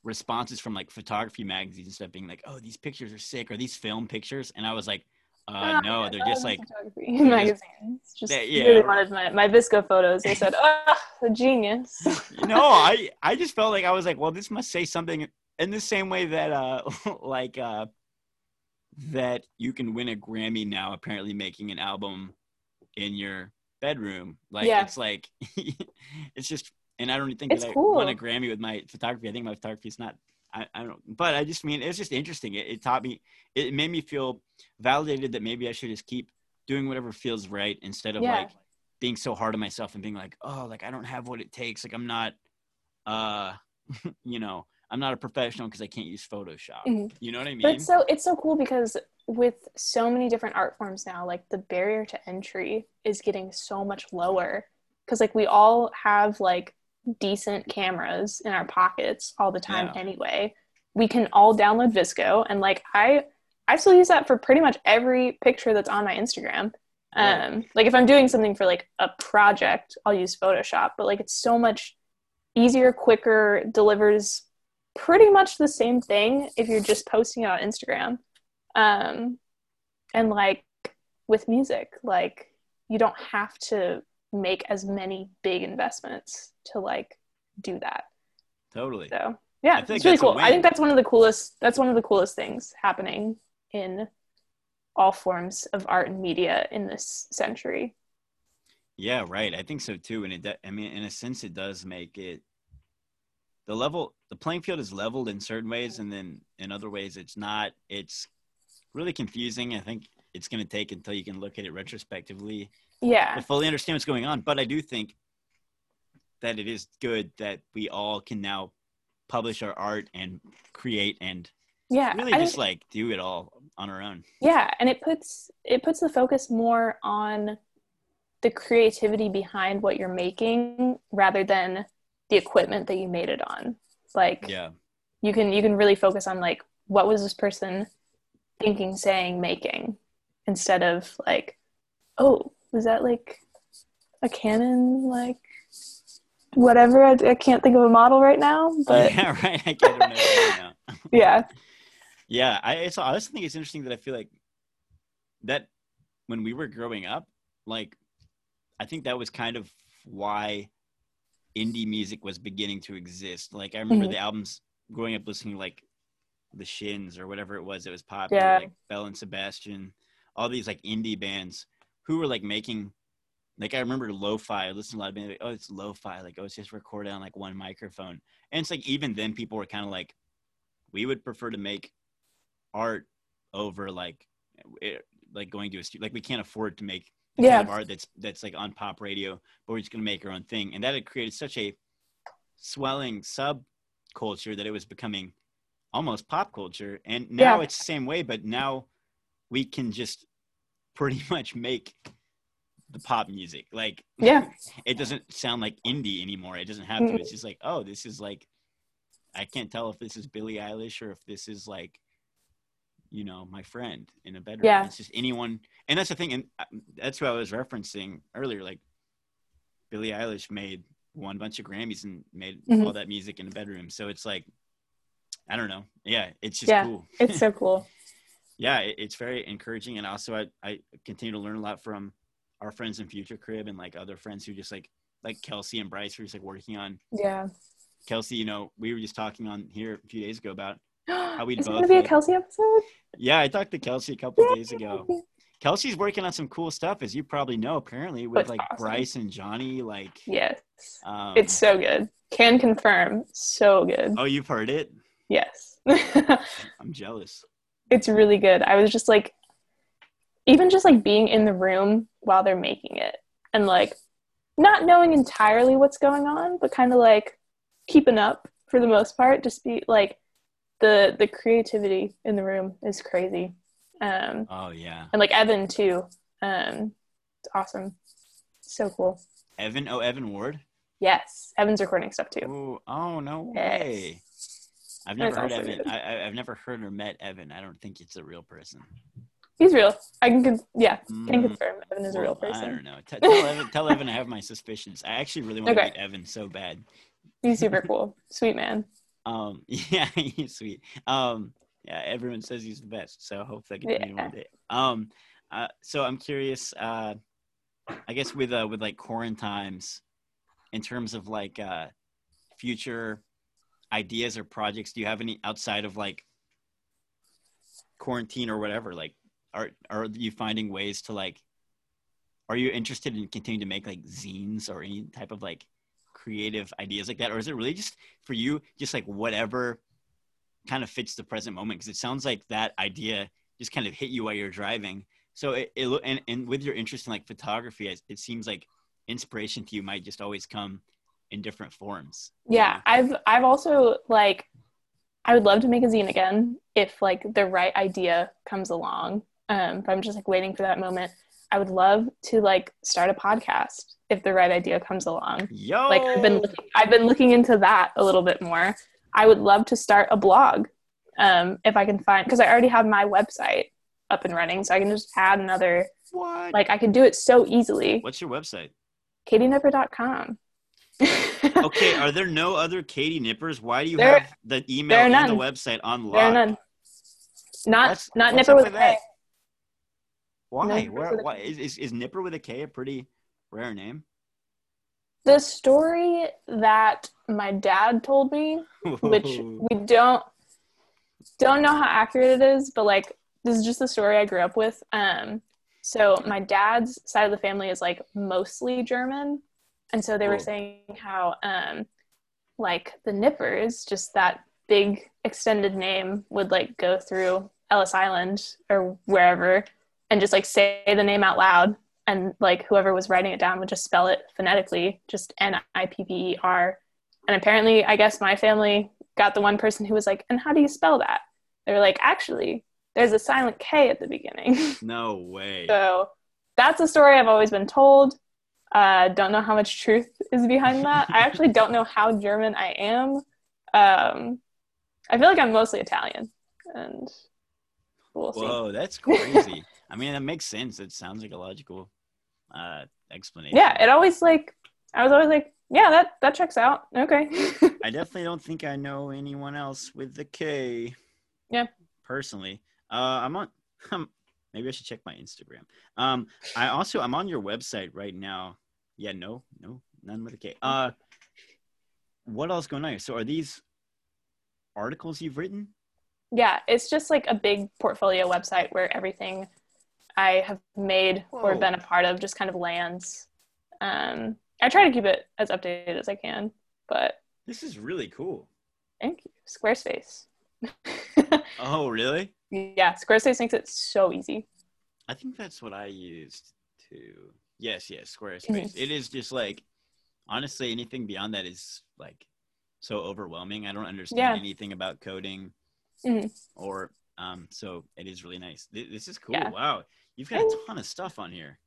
responses from like photography magazines and stuff being like, oh, these pictures are sick or these film pictures. And I was like, uh, Ah, no, they're just like, photography just- magazines. Just They- yeah. really wanted my, my VSCO photos. They said, "Oh, a genius." no, I I just felt like I was like, well, this must say something in the same way that uh like uh that you can win a Grammy now apparently making an album in your bedroom. Like Yeah. it's like it's just and I don't think It's that I cool. won a Grammy with my photography. I think my photography is not I, I don't but I just mean it's just interesting. It, it taught me it made me feel validated that maybe I should just keep doing whatever feels right instead of Yeah. like being so hard on myself and being like, oh, like I don't have what it takes. Like I'm not, uh, you know, I'm not a professional because I can't use Photoshop. Mhm. You know what I mean? But it's so it's so cool because with so many different art forms now, like the barrier to entry is getting so much lower. Because like we all have like decent cameras in our pockets all the time Yeah. anyway. We can all download VSCO and like I I still use that for pretty much every picture that's on my Instagram. Right. Um like if I'm doing something for like a project, I'll use Photoshop, but like it's so much easier, quicker, delivers pretty much the same thing if you're just posting it on Instagram. Um, and like with music, like you don't have to make as many big investments to like do that. totally. So yeah, I think it's really cool. I think that's one of the coolest. That's one of the coolest things happening in all forms of art and media in this century. Yeah, right. I think so too. And it, de- I mean, in a sense, it does make it the level, the playing field is leveled in certain ways, and then in other ways, it's not. It's really confusing. I think it's going to take until you can look at it retrospectively Yeah, to fully understand what's going on. But I do think that it is good that we all can now publish our art and create and yeah. really I just think- like do it all on our own. yeah and it puts it puts the focus more on the creativity behind what you're making rather than the equipment that you made it on like Yeah. you can you can really focus on like what was this person thinking saying making instead of like oh was that like a canon like whatever i, I can't think of a model right now but yeah, right. I can't remember right now. yeah Yeah, I it's, I also think it's interesting that I feel like that when we were growing up, like I think that was kind of why indie music was beginning to exist. Like I remember Mhm. the albums growing up listening to, like the Shins or whatever it was that was popular, Yeah. like Belle and Sebastian, all these like indie bands who were like making like I remember lo-fi. I listened to a lot of bands like, oh, it's lo-fi, like oh, it's just recorded on like one microphone. And it's like even then people were kind of like, we would prefer to make art over like it, like going to a studio. Like we can't afford to make Yeah. kind of art that's that's like on pop radio, but we're just gonna make our own thing. And that had created such a swelling subculture that it was becoming almost pop culture. And now Yeah. it's the same way, but now we can just pretty much make the pop music. Like Yeah. it doesn't sound like indie anymore. It doesn't have to. It's just like, oh, this is like I can't tell if this is Billie Eilish or if this is like you know, my friend in a bedroom. Yeah. It's just anyone and that's the thing and that's what I was referencing earlier like Billie Eilish made won a bunch of Grammys and made Mhm. all that music in a bedroom. So it's like I don't know. Yeah, it's just Yeah. cool. It's so cool. yeah, it, it's very encouraging, and also I I continue to learn a lot from our friends in Future Crib and like other friends who just like like Kelsey and Bryce who are just like working on Yeah. Kelsey. You know, we were just talking on here a few days ago about we'd Is both, gonna be a Kelsey episode? yeah. I talked to Kelsey a couple days ago. Kelsey's working on some cool stuff, as you probably know. Apparently, with That's like awesome. Bryce and Johnny. Like, Yes. um, It's so good. Can confirm. So good. oh, you've heard it. Yes. I'm jealous. it's really good. I was just like, even just like being in the room while they're making it and like not knowing entirely what's going on, but kind of like keeping up for the most part. Just be like the the creativity in the room is crazy, um, Oh yeah, and like Evan too. Um, it's awesome, so cool. Evan. Oh, Evan Ward. Yes, Evan's recording stuff too. Oh, oh no Yes. way. I've never heard Evan. good. I, I've never heard or met Evan. I don't think it's a real person. He's real. I can, con- yeah, can Mm, confirm Evan is a real person. I don't know. T- tell Evan. Tell Evan I have my suspicions. I actually really want Okay. to meet Evan so bad. He's super cool, sweet man. Um, yeah, he's sweet. Um, yeah, everyone says he's the best. So hopefully I get to meet him Yeah. one day. Um, uh, so I'm curious. Uh, I guess with uh, with like quarantines, in terms of like uh, future ideas or projects, do you have any outside of like quarantine or whatever? Like, are are you finding ways to like? Are you interested in continuing to make like zines or any type of like creative ideas like that, or is it really just for you, just like whatever kind of fits the present moment? Because it sounds like that idea just kind of hit you while you're driving. So it, it and and with your interest in like photography, it, it seems like inspiration to you might just always come in different forms. Yeah. I've I've also like I would love to make a zine again if like the right idea comes along. Um, but I'm just like waiting for that moment. I would love to like start a podcast if the right idea comes along. Yo, Like I've been looking, I've been looking into that a little bit more. I would love to start a blog um, if I can find because I already have my website up and running, so I can just add another. what? Like I can do it so easily. What's your website? KatieNipper.com. Okay, are there no other Katie Nippers? Why do you There- have the email and the website on There are none. Not What's- not what's Nipper with a? K. Why? Nipper Where, with why is, is is Nipper with a K a pretty rare name? The story that my dad told me, which we don't don't know how accurate it is, but like this is just the story I grew up with. Um, so my dad's side of the family is like mostly German, and so they were saying how um, like the Nippers, just that big extended name, would like go through Ellis Island or wherever, and just like say the name out loud, and like whoever was writing it down would just spell it phonetically, just N I P P E R. And apparently, I guess my family got the one person who was like, "And how do you spell that?" They were like, "Actually, there's a silent K at the beginning." no way. so that's a story I've always been told. Uh, don't know how much truth is behind that. I actually don't know how German I am. Um, I feel like I'm mostly Italian, and we'll see. Whoa, that's crazy. I mean, that makes sense. It sounds like a logical uh, explanation. Yeah, it always like I was always like, yeah, that that checks out. Okay. I definitely don't think I know anyone else with the K. Yeah. Personally, uh, I'm on. I'm, maybe I should check my Instagram. Um, I also I'm on your website right now. Yeah, no, no, none with a K. Uh, what else going on? Here? So are these articles you've written? Yeah, it's just like a big portfolio website where everything I have made or Whoa. been a part of just kind of lands. Um, I try to keep it as updated as I can, but This is really cool. thank you, Squarespace. Oh, really? yeah, Squarespace makes it so easy. I think that's what I used to. Yes, yes, Squarespace. It is just like, honestly, anything beyond that is like so overwhelming. I don't understand Yeah. anything about coding, Mhm. or um. So it is really nice. This is cool. Yeah. Wow, you've got a ton of stuff on here.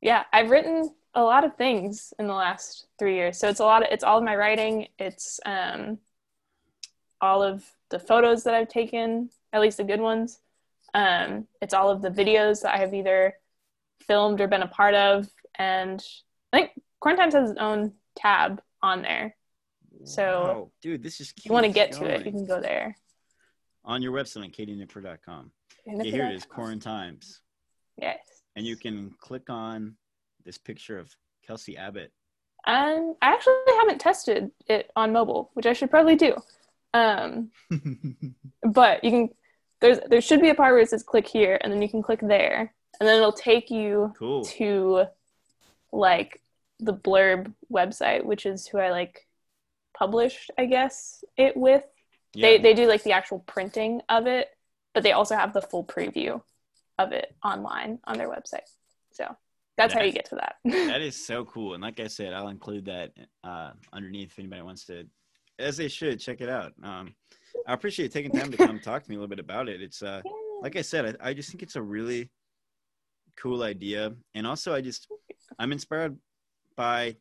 Yeah, I've written a lot of things in the last three years. So it's a lot of it's all of my writing. It's um, all of the photos that I've taken, at least the good ones. Um, it's all of the videos that I have either filmed or been a part of, and I think Quarantimes has its own tab on there. So- Wow. dude, this is. If you want to get to it, you can go there. on your website on katienipper.com. Yeah, here it is, Quarantimes. Yes. and you can click on this picture of Kelsey Abbott. Um, I actually haven't tested it on mobile, which I should probably do. Um, but you can there's there should be a part where it says click here and then you can click there and then it'll take you cool. to like the blurb website which is who i like published i guess it with Yeah. they they do like the actual printing of it but they also have the full preview of it online on their website so that's how you get to that that is so cool. And like I said, I'll include that uh, underneath if anybody wants to, as they should, check it out. Um, I appreciate taking time to come talk to me a little bit about it. It's uh, like I said, I, I just think it's a really cool idea, and also I just I'm inspired by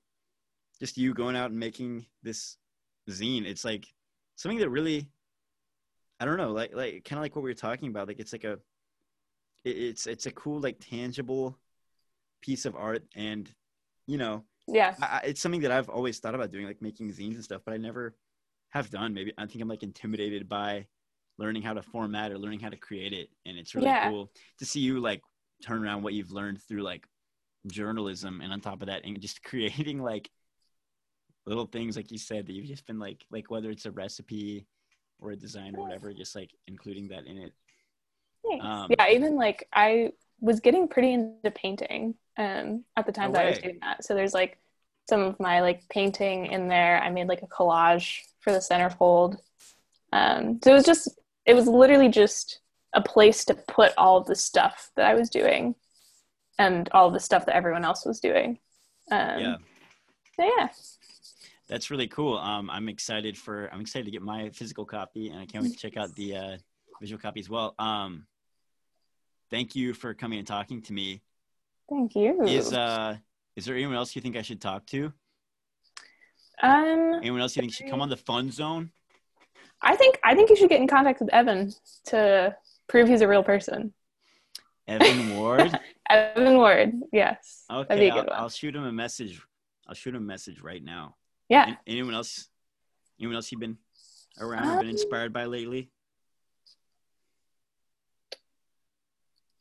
just you going out and making this zine. It's like something that really I don't know, like like kind of like what we were talking about. Like it's like a it's it's a cool like tangible piece of art, and you know yeah I, it's something that I've always thought about doing, like making zines and stuff, but I never have done. Maybe I think I'm like intimidated by learning how to format or learning how to create it, and it's really Yeah. cool to see you like turn around what you've learned through like journalism, and on top of that, and just creating like little things like you said that you've just been like like whether it's a recipe or a design or whatever, just like including that in it. Um, yeah, even like I was getting pretty into painting um, at the time No that I was doing that. So there's like some of my like painting in there. I made like a collage for the centerfold. Um, so it was just, it was literally just a place to put all of the stuff that I was doing and all the stuff that everyone else was doing. Um, yeah. so yeah. That's really cool. Um, I'm excited for I'm excited to get my physical copy, and I can't wait to check out the uh, visual copy as well. Um, thank you for coming and talking to me. Thank you. Is uh, is there anyone else you think I should talk to? um, Anyone else you think should come on the fun zone? I think I think you should get in contact with Evan to prove he's a real person. Evan Ward. Evan Ward, yes. Okay, I'll. I'll shoot him a message. I'll shoot him a message right now. yeah. An- Anyone else? Anyone else you've been around or been Um, inspired by lately?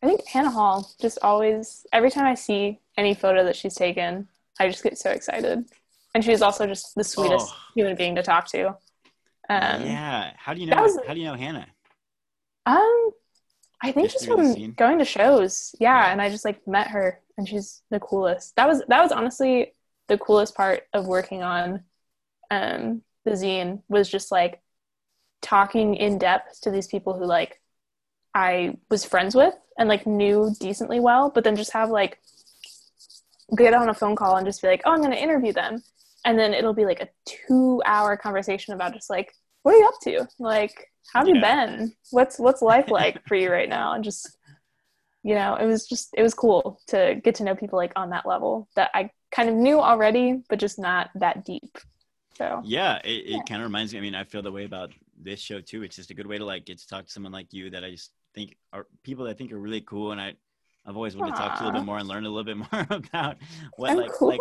I think Hannah Hall just always every time I see any photo that she's taken, I just get so excited. And she's also just the sweetest Oh. human being to talk to. Um, yeah. How do you know? was- How do you know Hannah? um I think Just just from going to shows. Yeah, Yeah. and I just like met her and she's the coolest. That was that was honestly the coolest part of working on um the zine was just like talking in depth to these people who like I was friends with and like knew decently well, but then just have like get on a phone call and just be like, "Oh, I'm going to interview them." And then it'll be like a 2-hour conversation about just like, "What are you up to?" Like, how have you Yeah. been? What's what's life like for you right now? And just you know, it was just it was cool to get to know people like on that level that I kind of knew already, but just not that deep. So, Yeah, it, it Yeah. kind of reminds me. I mean, I feel the way about this show too. It's just a good way to like get to talk to someone like you that I just think are people that I think are really cool, and I I've always wanted to talk to you a little bit more and learn a little bit more about what I'm like cool. like.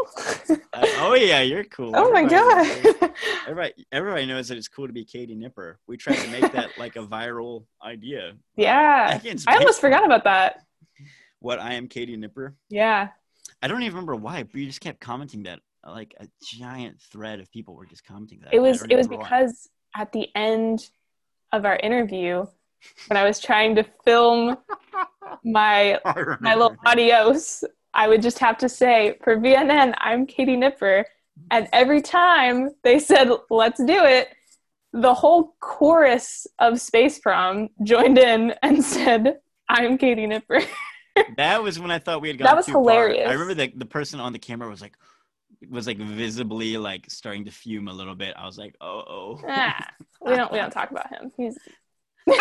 uh, oh yeah, you're cool. oh my Everybody- god. Everybody, everybody knows that it's cool to be Katie Nipper. We tried to make that like a viral idea. yeah. Against I almost forgot about that. what I am Katie Nipper. Yeah. I don't even remember why, but you just kept commenting that like a giant thread of people were just commenting that. It was it was remember why. because at the end of our interview, when I was trying to film my my little adios, I would just have to say, for VNN, I'm Katie Nipper. And every time they said, let's do it, the whole chorus of Space Prom joined in and said, I'm Katie Nipper. That was when I thought we had That was too far. hilarious. I remember that the person on the camera was like was like visibly like starting to fume a little bit. I was like, oh oh. ah, we don't we don't talk about him. He's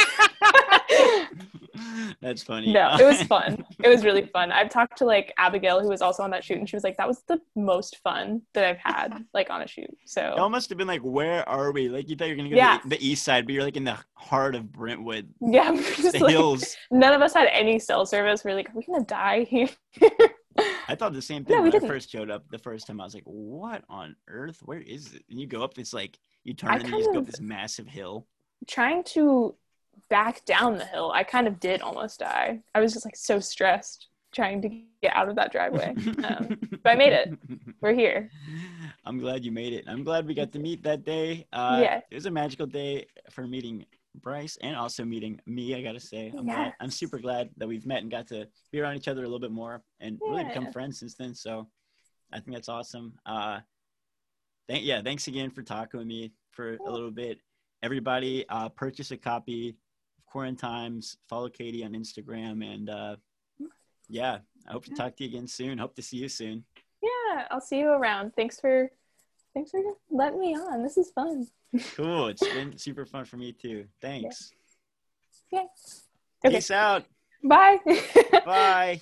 That's funny. no, it was fun. It was really fun. I've talked to like Abigail, who was also on that shoot, and she was like, "That was the most fun that I've had, like on a shoot." So all must have been like, where are we? Like you thought you were gonna go Yeah. to the, the east side, but you're like in the heart of Brentwood, yeah, just the like, hills. none of us had any cell service. We are like, "Are we gonna die here?" I thought the same thing No, when I didn't. first showed up the first time. I was like, what on earth? Where is it? And you go up this like you turn I and you just go kind up this massive hill. Trying to back down the hill, I kind of did almost die. I was just like so stressed trying to get out of that driveway. Um, but I made it. We're here. I'm glad you made it. I'm glad we got to meet that day. Uh, Yeah. It was a magical day for meeting Bryce and also meeting me. I gotta say, I'm, glad, I'm super glad that we've met and got to be around each other a little bit more and really become friends since then. So I think that's awesome. Uh, thank yeah, thanks again for talking with me for a little bit. Everybody, uh, purchase a copy Quarantimes. Follow Katie on Instagram, and uh, yeah, I hope to talk to you again soon. Hope to see you soon. Yeah, I'll see you around. Thanks for thanks for letting me on. This is fun. Cool. It's been super fun for me too. Thanks. Yay. Okay. Peace out. Bye. Bye.